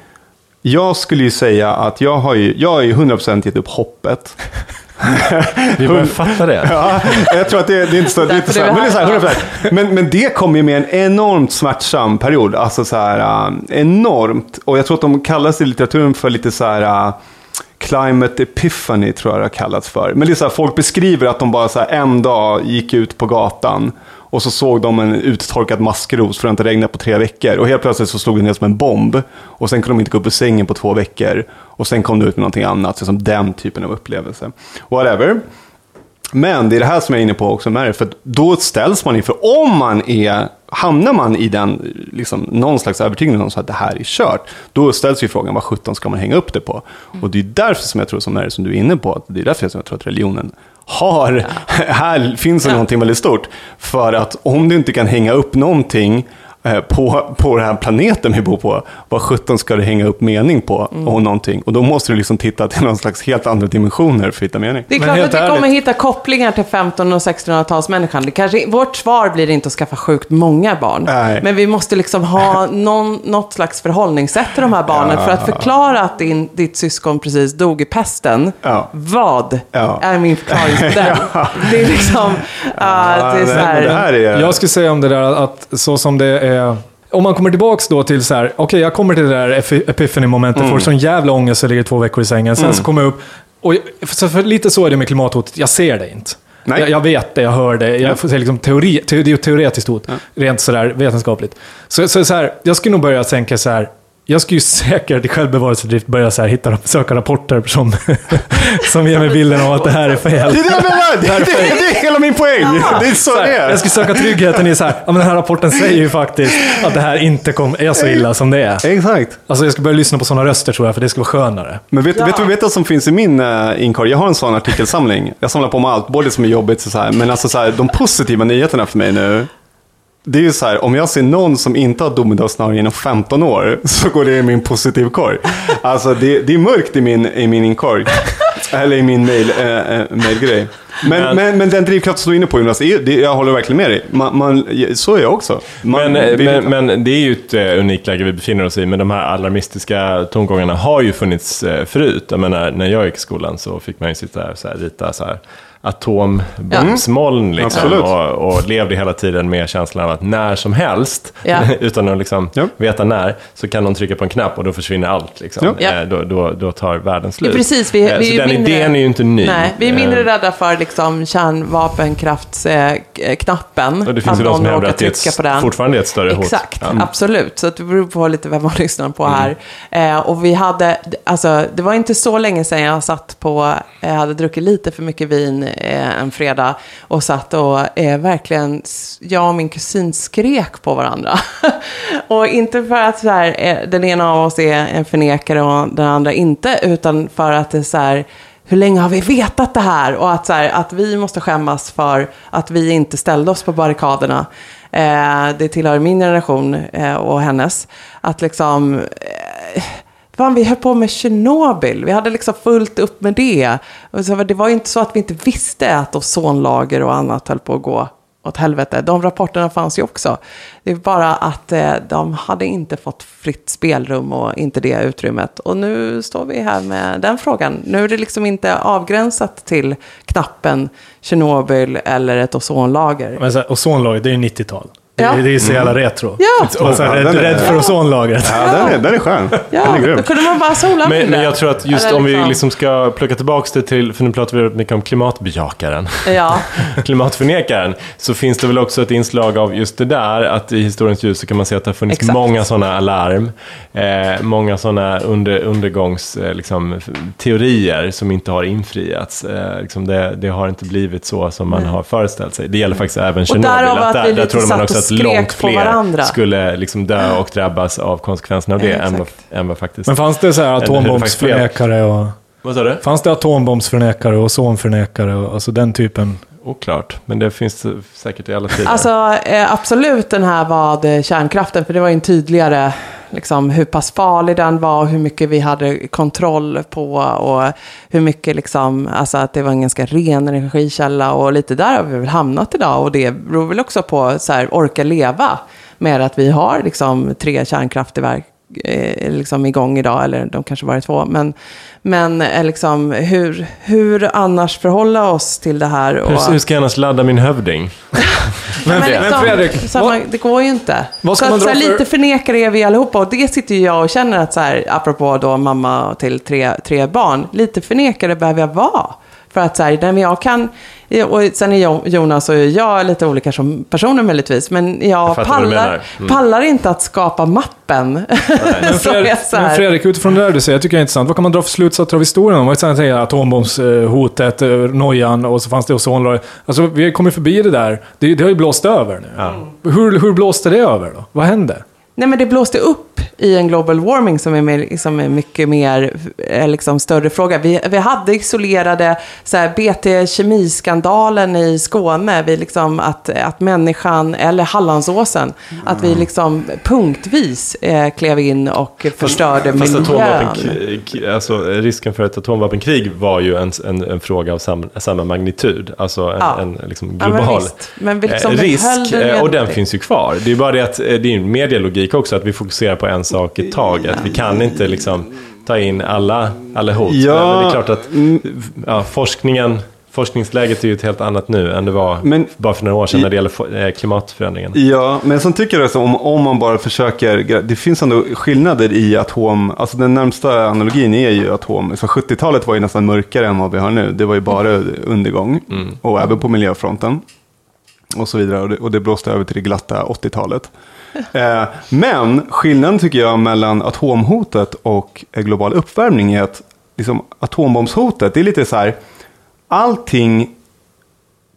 jag skulle ju säga att jag har ju, jag har ju 100% gett upp hoppet. Vi börjar fatta det. Ja, jag tror att det, det är inte så, det är inte så men, det är så här, det 100%. men, men det kommer ju med en enormt smärtsam period. Alltså så här, äh, enormt. Och jag tror att de kallas i litteraturen för lite så här äh, Climate epiphany tror jag det har kallats för. Men det är så här, folk beskriver att de bara så här, en dag gick ut på gatan och så såg de en uttorkad maskros för att det inte regnat på tre veckor. Och helt plötsligt så slog det ner som en bomb. Och sen kunde de inte gå upp ur sängen på två veckor. Och sen kom det ut med någonting annat, så som den typen av upplevelse. Whatever. Men det är det här som jag är inne på också med det, för då ställs man inför, om man är, hamnar man i den, liksom, någon slags övertygelse om att det här är kört, då ställs ju frågan, vad sjutton ska man hänga upp det på? Och det är därför som jag tror, som, är som du är inne på, att det är därför som jag tror att religionen har, här finns det någonting väldigt stort. För att om du inte kan hänga upp någonting på, på den här planeten vi bor på, vad sjutton ska du hänga upp mening på och någonting? Och då måste du liksom titta till någon slags helt andra dimensioner för att hitta mening. Det är klart att vi ärligt- kommer hitta kopplingar till 1500 och 1600-talsmänniskan. Det kanske, vårt svar blir inte att skaffa sjukt många barn. Nej. Men vi måste liksom ha någon, något slags förhållningssätt till de här barnen för att förklara att din, ditt syskon precis dog i pesten. Ja. Vad Ja. är min förklaringsmodell? Det är liksom... ah, det är så här, men det här är... Jag skulle säga om det där att så som det är... Om man kommer tillbaks då till så här, okej jag kommer till det där epi- epiphany-momentet, Mm. får sån jävla ångest och ligger två veckor i sängen. Sen så kommer jag upp, och så för lite så är det med klimathotet, jag ser det inte. Jag, jag vet det, jag hör det, jag säga liksom teori, te, det är ju teoretiskt hot, rent sådär vetenskapligt. Så, så, så här, jag skulle nog börja tänka så här, jag skulle ju säkert i självbevarelsedrift börja så här, hitta, söka rapporter som, som ger mig bilden av att det här är fel. Det är det jag menar! Det, det, det är hela min poäng! Det är så Så det här, är. jag ska söka tryggheten i så här, ja men den här rapporten säger ju faktiskt att det här inte kom, är så illa som det är. Exakt. Alltså jag ska börja lyssna på sådana röster tror jag, för det ska vara skönare. Men vet, Ja. vet, du- vet du vad som finns i min uh, inkorg? Jag har en sån artikelsamling. Jag samlar på mig allt, både det som är jobbigt och så här. Men alltså så här, de positiva nyheterna för mig nu. Det är ju så här, om jag ser någon som inte har domedagsnarr inom 15 år så går det i min positivkorg. Alltså det, det är mörkt i min, i min inkorg. Eller i min mail, äh, äh, mailgrej. Men, men, Men- men, den drivkraft som du är inne på Jonas, det är, det, jag håller verkligen med dig. Man, man, så är jag också. Man, Men, vill- men, men det är ju ett eh, unikt läge vi befinner oss i, men de här alarmistiska tongångarna har ju funnits eh, förut. Jag menar, när jag gick i skolan så fick man ju sitta här och så här, rita så här atombombsmoln liksom, Absolut. och, och levde hela tiden med känslan av att när som helst, Ja. utan att liksom Ja. veta när, så kan någon trycka på en knapp och då försvinner allt. Liksom. Ja. Eh, Då, då, då tar världen slut. Ja, precis, vi- Eh, vi så är ju den mindre- idén är ju inte ny. Nej, vi är mindre Eh, rädda för liksom kärnvapenkraftsknappen. Och det finns ju de som hävdar att det är fortfarande är ett större hot. Exakt, Ja. Mm. absolut. Så att det beror på lite vem man lyssnar på här. Eh, och vi hade, alltså det var inte så länge sedan jag satt på, jag hade druckit lite för mycket vin eh, Eh, en fredag och satt och eh, verkligen, jag och min kusin skrek på varandra. och inte för att så här, eh, den ena av oss är en förnekare och den andra inte, utan för att det är så här, hur länge har vi vetat det här? Och att, så här, att vi måste skämmas för att vi inte ställde oss på barrikaderna. Eh, det tillhör min generation eh, och hennes. Att liksom... Eh, fan, vi höll på med Tjernobyl. Vi hade liksom fullt upp med det. Och så, det var ju inte så att vi inte visste att ozonlager och annat höll på att gå åt helvete. De rapporterna fanns ju också. Det är bara att eh, de hade inte fått fritt spelrum och inte det utrymmet. Och nu står vi här med den frågan. Nu är det liksom inte avgränsat till knappen Tjernobyl eller ett ozonlager. Men så här, ozonlager, det är ju 90-tal. Det, Ja. är- det är så jävla retro. Ja. Och så här, Ja, rädd, rädd för ozonlagret. Ja, den är, den är skön. Ja, Den är grym. då kunde man bara sola Men, men jag tror att just Eller om vi liksom ska plocka tillbaka det till, för nu pratar vi mycket om klimatbejakaren, Ja, klimatförnekaren, så finns det väl också ett inslag av just det där, att i historiens ljus så kan man se att det har funnits Exakt. många sådana alarm, eh, många sådana under, undergångs, eh, liksom, teorier som inte har infriats. Eh, liksom det, det har inte blivit så som man har föreställt sig. Det gäller faktiskt även Tjernobyl. därav att där, vi där lite trodde man också och att långt fler varandra. skulle liksom dö och drabbas av konsekvenserna av det Ja, än, vad, än vad faktiskt... Men fanns det så här atombombsförnekare och... vad sa du? Fanns det atombombsförnekare och ozonförnekare och alltså den typen? Oklart, men det finns säkert i alla tider. alltså eh, absolut den här vad eh, kärnkraften, för det var ju en tydligare liksom, hur pass farlig den var, hur mycket vi hade kontroll på och hur mycket liksom, alltså att det var en ganska ren energikälla. Och lite där har vi väl hamnat idag. Och det beror väl också på så här, orka leva med att vi har liksom tre kärnkraftverk eh, liksom igång idag, eller de kanske bara är två. Men, men eh, liksom, hur, hur annars förhålla oss till det här? Och, hur, ska jag annars ladda min hövding? Men, men, men liksom, Fredrik, så man, det går ju inte. vad ska så man så dra här, för- Lite förnekare är vi allihopa och det sitter ju jag och känner att så här, apropå då mamma till tre, tre barn, lite förnekare behöver jag vara. För att så här, jag kan, och sen är jag, Jonas och jag lite olika som personer möjligtvis, men jag, du pallar. Mm. pallar inte att skapa mappen. men, Fredrik, men Fredrik, utifrån det där du säger, jag tycker det är intressant. Vad kan man dra för slutsatser av historien? om? Säger säger atombombshotet, eh, nojan och så fanns det ozonlagret. Alltså vi har kommit förbi det där. Det, det har ju blåst över nu. Ja. Hur, hur blåste det över då? Vad hände? Nej, men det blåste upp i en global warming som är, mer, som är mycket mer, eh, liksom, större fråga. Vi, vi hade isolerade, så här, BT Kemiskandalen i Skåne, vi liksom, att, att människan, eller Hallandsåsen, att vi liksom punktvis eh, klev in och förstörde Fast miljön. alltså, risken för ett atomvapenkrig var ju en, en, en fråga av sam, samma magnitud. Alltså en, Ja. en liksom Ja, men global visst. Men vi liksom risk. eh, Och den finns ju kvar. Det är bara det att det är en medialogik också, att vi fokuserar på en sak i taget. Vi kan inte liksom ta in alla, alla hot. Ja, Men det är klart att ja, forskningen, forskningsläget är ju ett helt annat nu än det var Men- bara för några år sedan när det gäller eh, klimatförändringen. Ja, men sen tycker jag alltså om, om man bara försöker, det finns ändå skillnader i atom, alltså den närmsta analogin är ju atom, så 70-talet var ju nästan mörkare än vad vi har nu, det var ju bara undergång, och även på miljöfronten. Och så vidare, och det, och det blåste över till det glatta 80-talet. Eh, men skillnaden tycker jag mellan atomhotet och global uppvärmning är att liksom, atombombshotet, det är lite så här, allting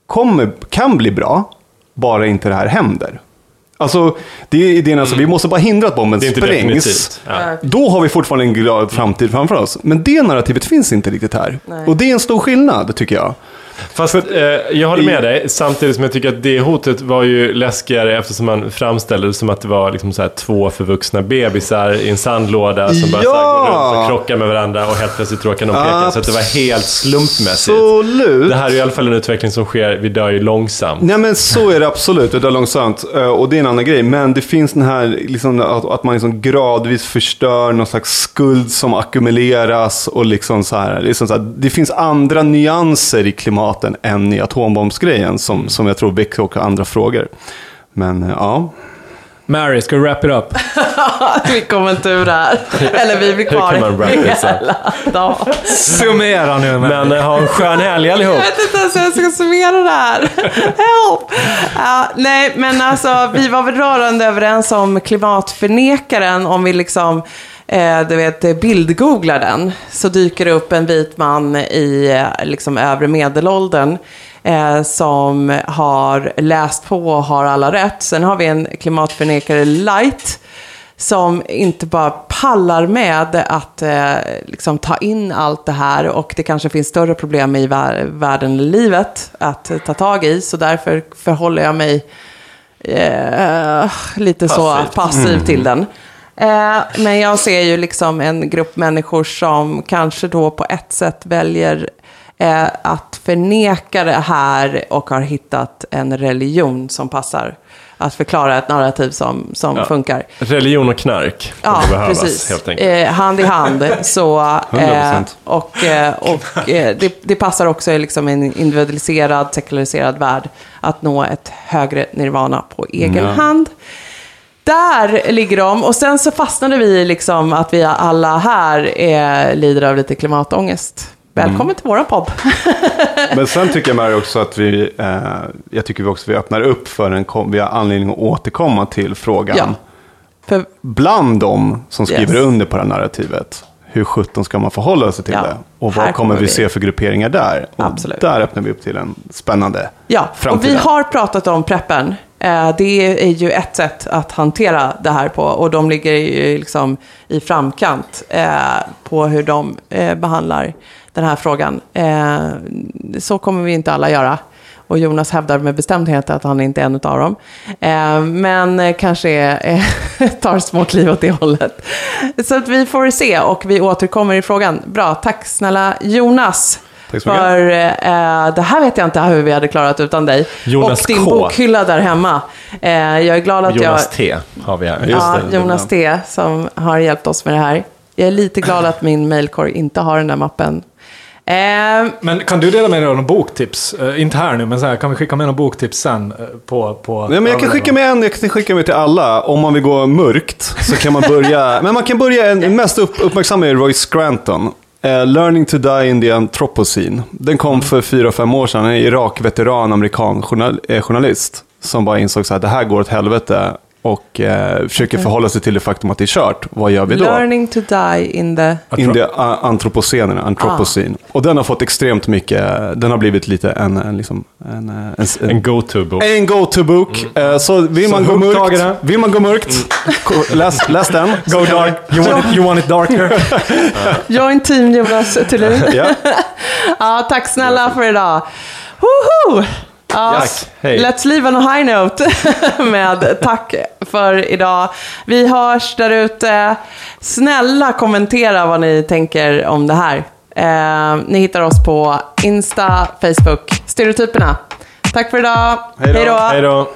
kommer, kan bli bra, bara inte det här händer. Alltså, det är idén alltså, vi måste bara hindra att bomben Det är inte sprängs. Ja. Då har vi fortfarande en glad framtid framför oss. Men det narrativet finns inte riktigt här. Nej. Och det är en stor skillnad, tycker jag. Fast eh, jag håller med dig, samtidigt som jag tycker att det hotet var ju läskigare eftersom man framställde det som att det var liksom så här två förvuxna bebisar i en sandlåda som bara så här går Ja! runt och krockar med varandra och helt plötsligt råkar någon peka. Så att det var helt slumpmässigt. Absolut. Det här är i alla fall en utveckling som sker, vi dör ju långsamt. Nej men så är det absolut, det dör långsamt. Eh, Och det är en annan grej. Men det finns den här, liksom, att, att man liksom gradvis förstör någon slags skuld som ackumuleras. Och liksom så här, liksom så här, det finns andra nyanser i klimaten än i atombombsgrejen. Som, som jag tror väcker också andra frågor. Men eh, ja. Mary, ska du wrap it up? vi kommer inte ur det här. Eller vi blir Hur kvar kan man wrap this up? hela dagen. Summera nu Mary. Men eh, ha en skön helg allihop! Jag vet inte ens hur jag ska summera det här. Help! Ja, nej, men alltså vi var väl rörande överens om klimatförnekaren. Om vi liksom, eh, du vet, bildgooglar den. Så dyker det upp en vit man i eh, liksom övre medelåldern. Eh, som har läst på och har alla rätt. Sen har vi en klimatförnekare light som inte bara pallar med att eh, liksom ta in allt det här och det kanske finns större problem i vär- världen eller livet att ta tag i. Så därför förhåller jag mig eh, lite så Passivt. passiv till den. Eh, men jag ser ju liksom en grupp människor som kanske då på ett sätt väljer eh, att förneka det här och har hittat en religion som passar. Att förklara ett narrativ som, som Ja. funkar. Religion och knark Ja, behövas precis. helt enkelt. Eh, hand i hand. Så, eh, 100%. och och det, det passar också i liksom en individualiserad, sekulariserad värld att nå ett högre nirvana på egen Ja. hand. Där ligger de. Och sen så fastnade vi liksom att vi alla här är, lider av lite klimatångest. Välkommen Mm. till våran podd. Men sen tycker jag med också att vi, eh, jag tycker vi också vi öppnar upp för en, kom- vi har anledning att återkomma till frågan. Ja. För, Bland de som skriver Yes. under på det här narrativet, hur sjutton ska man förhålla sig till Ja, det? Och vad kommer vi vi. se för grupperingar där? Och Absolut. Där öppnar vi upp till en spännande ja, och framtid. vi har pratat om preppen. Eh, det är ju ett sätt att hantera det här på. Och de ligger ju liksom i framkant eh, på hur de eh, behandlar den här frågan. Så kommer vi inte alla göra. Och Jonas hävdar med bestämdhet att han inte är en av dem. Men kanske tar små kliv åt det hållet. Så att vi får se och vi återkommer i frågan. Bra, tack snälla Jonas. För eh, det här vet jag inte hur vi hade klarat utan dig. Jonas och din K. bokhylla där hemma. Eh, jag är glad att Jonas jag... T har vi här. Just Ja, det, Jonas. T som har hjälpt oss med det här. Jag är lite glad att min mailkorg inte har den där mappen. Eh, Men kan du dela med dig av någon boktips? Eh, inte här nu, men så här, kan vi skicka med någon boktips sen? eh, på, på Nej, men jag kan skicka med en, jag kan skicka med till alla. Om man vill gå mörkt så kan man börja, men man kan börja, en, mest upp, uppmärksamma är Roy Scranton. Eh, Learning to Die in the Anthropocene. Den kom för fyra, fem år sedan. En Irak-veteran, amerikan journal, eh, journalist. Som bara insåg så här, det här går åt helvete. Och eh, försöker förhålla sig till det faktum att det är kört. Vad gör vi då? learning to die in the... In the antropocenerna, Anthropocene. Och den har fått extremt mycket, den har blivit lite en, en, liksom, en, en, en, En go-to-bok. en go-to-bok. Eh, Så vill man, gå mörkt, vill man gå mörkt, ko- läs, läs den. Go dark. You want it, you want it darker? Join team Jonas Thulin. Ja. Ja, tack snälla för idag. Woho! Ja, Tack, hej. Let's leave on a high note med tack för idag. Vi hörs där ute. Snälla kommentera vad ni tänker om det här. Eh, ni hittar oss på Insta, Facebook, Stereotyperna. Tack för idag. Hej då. Hej då.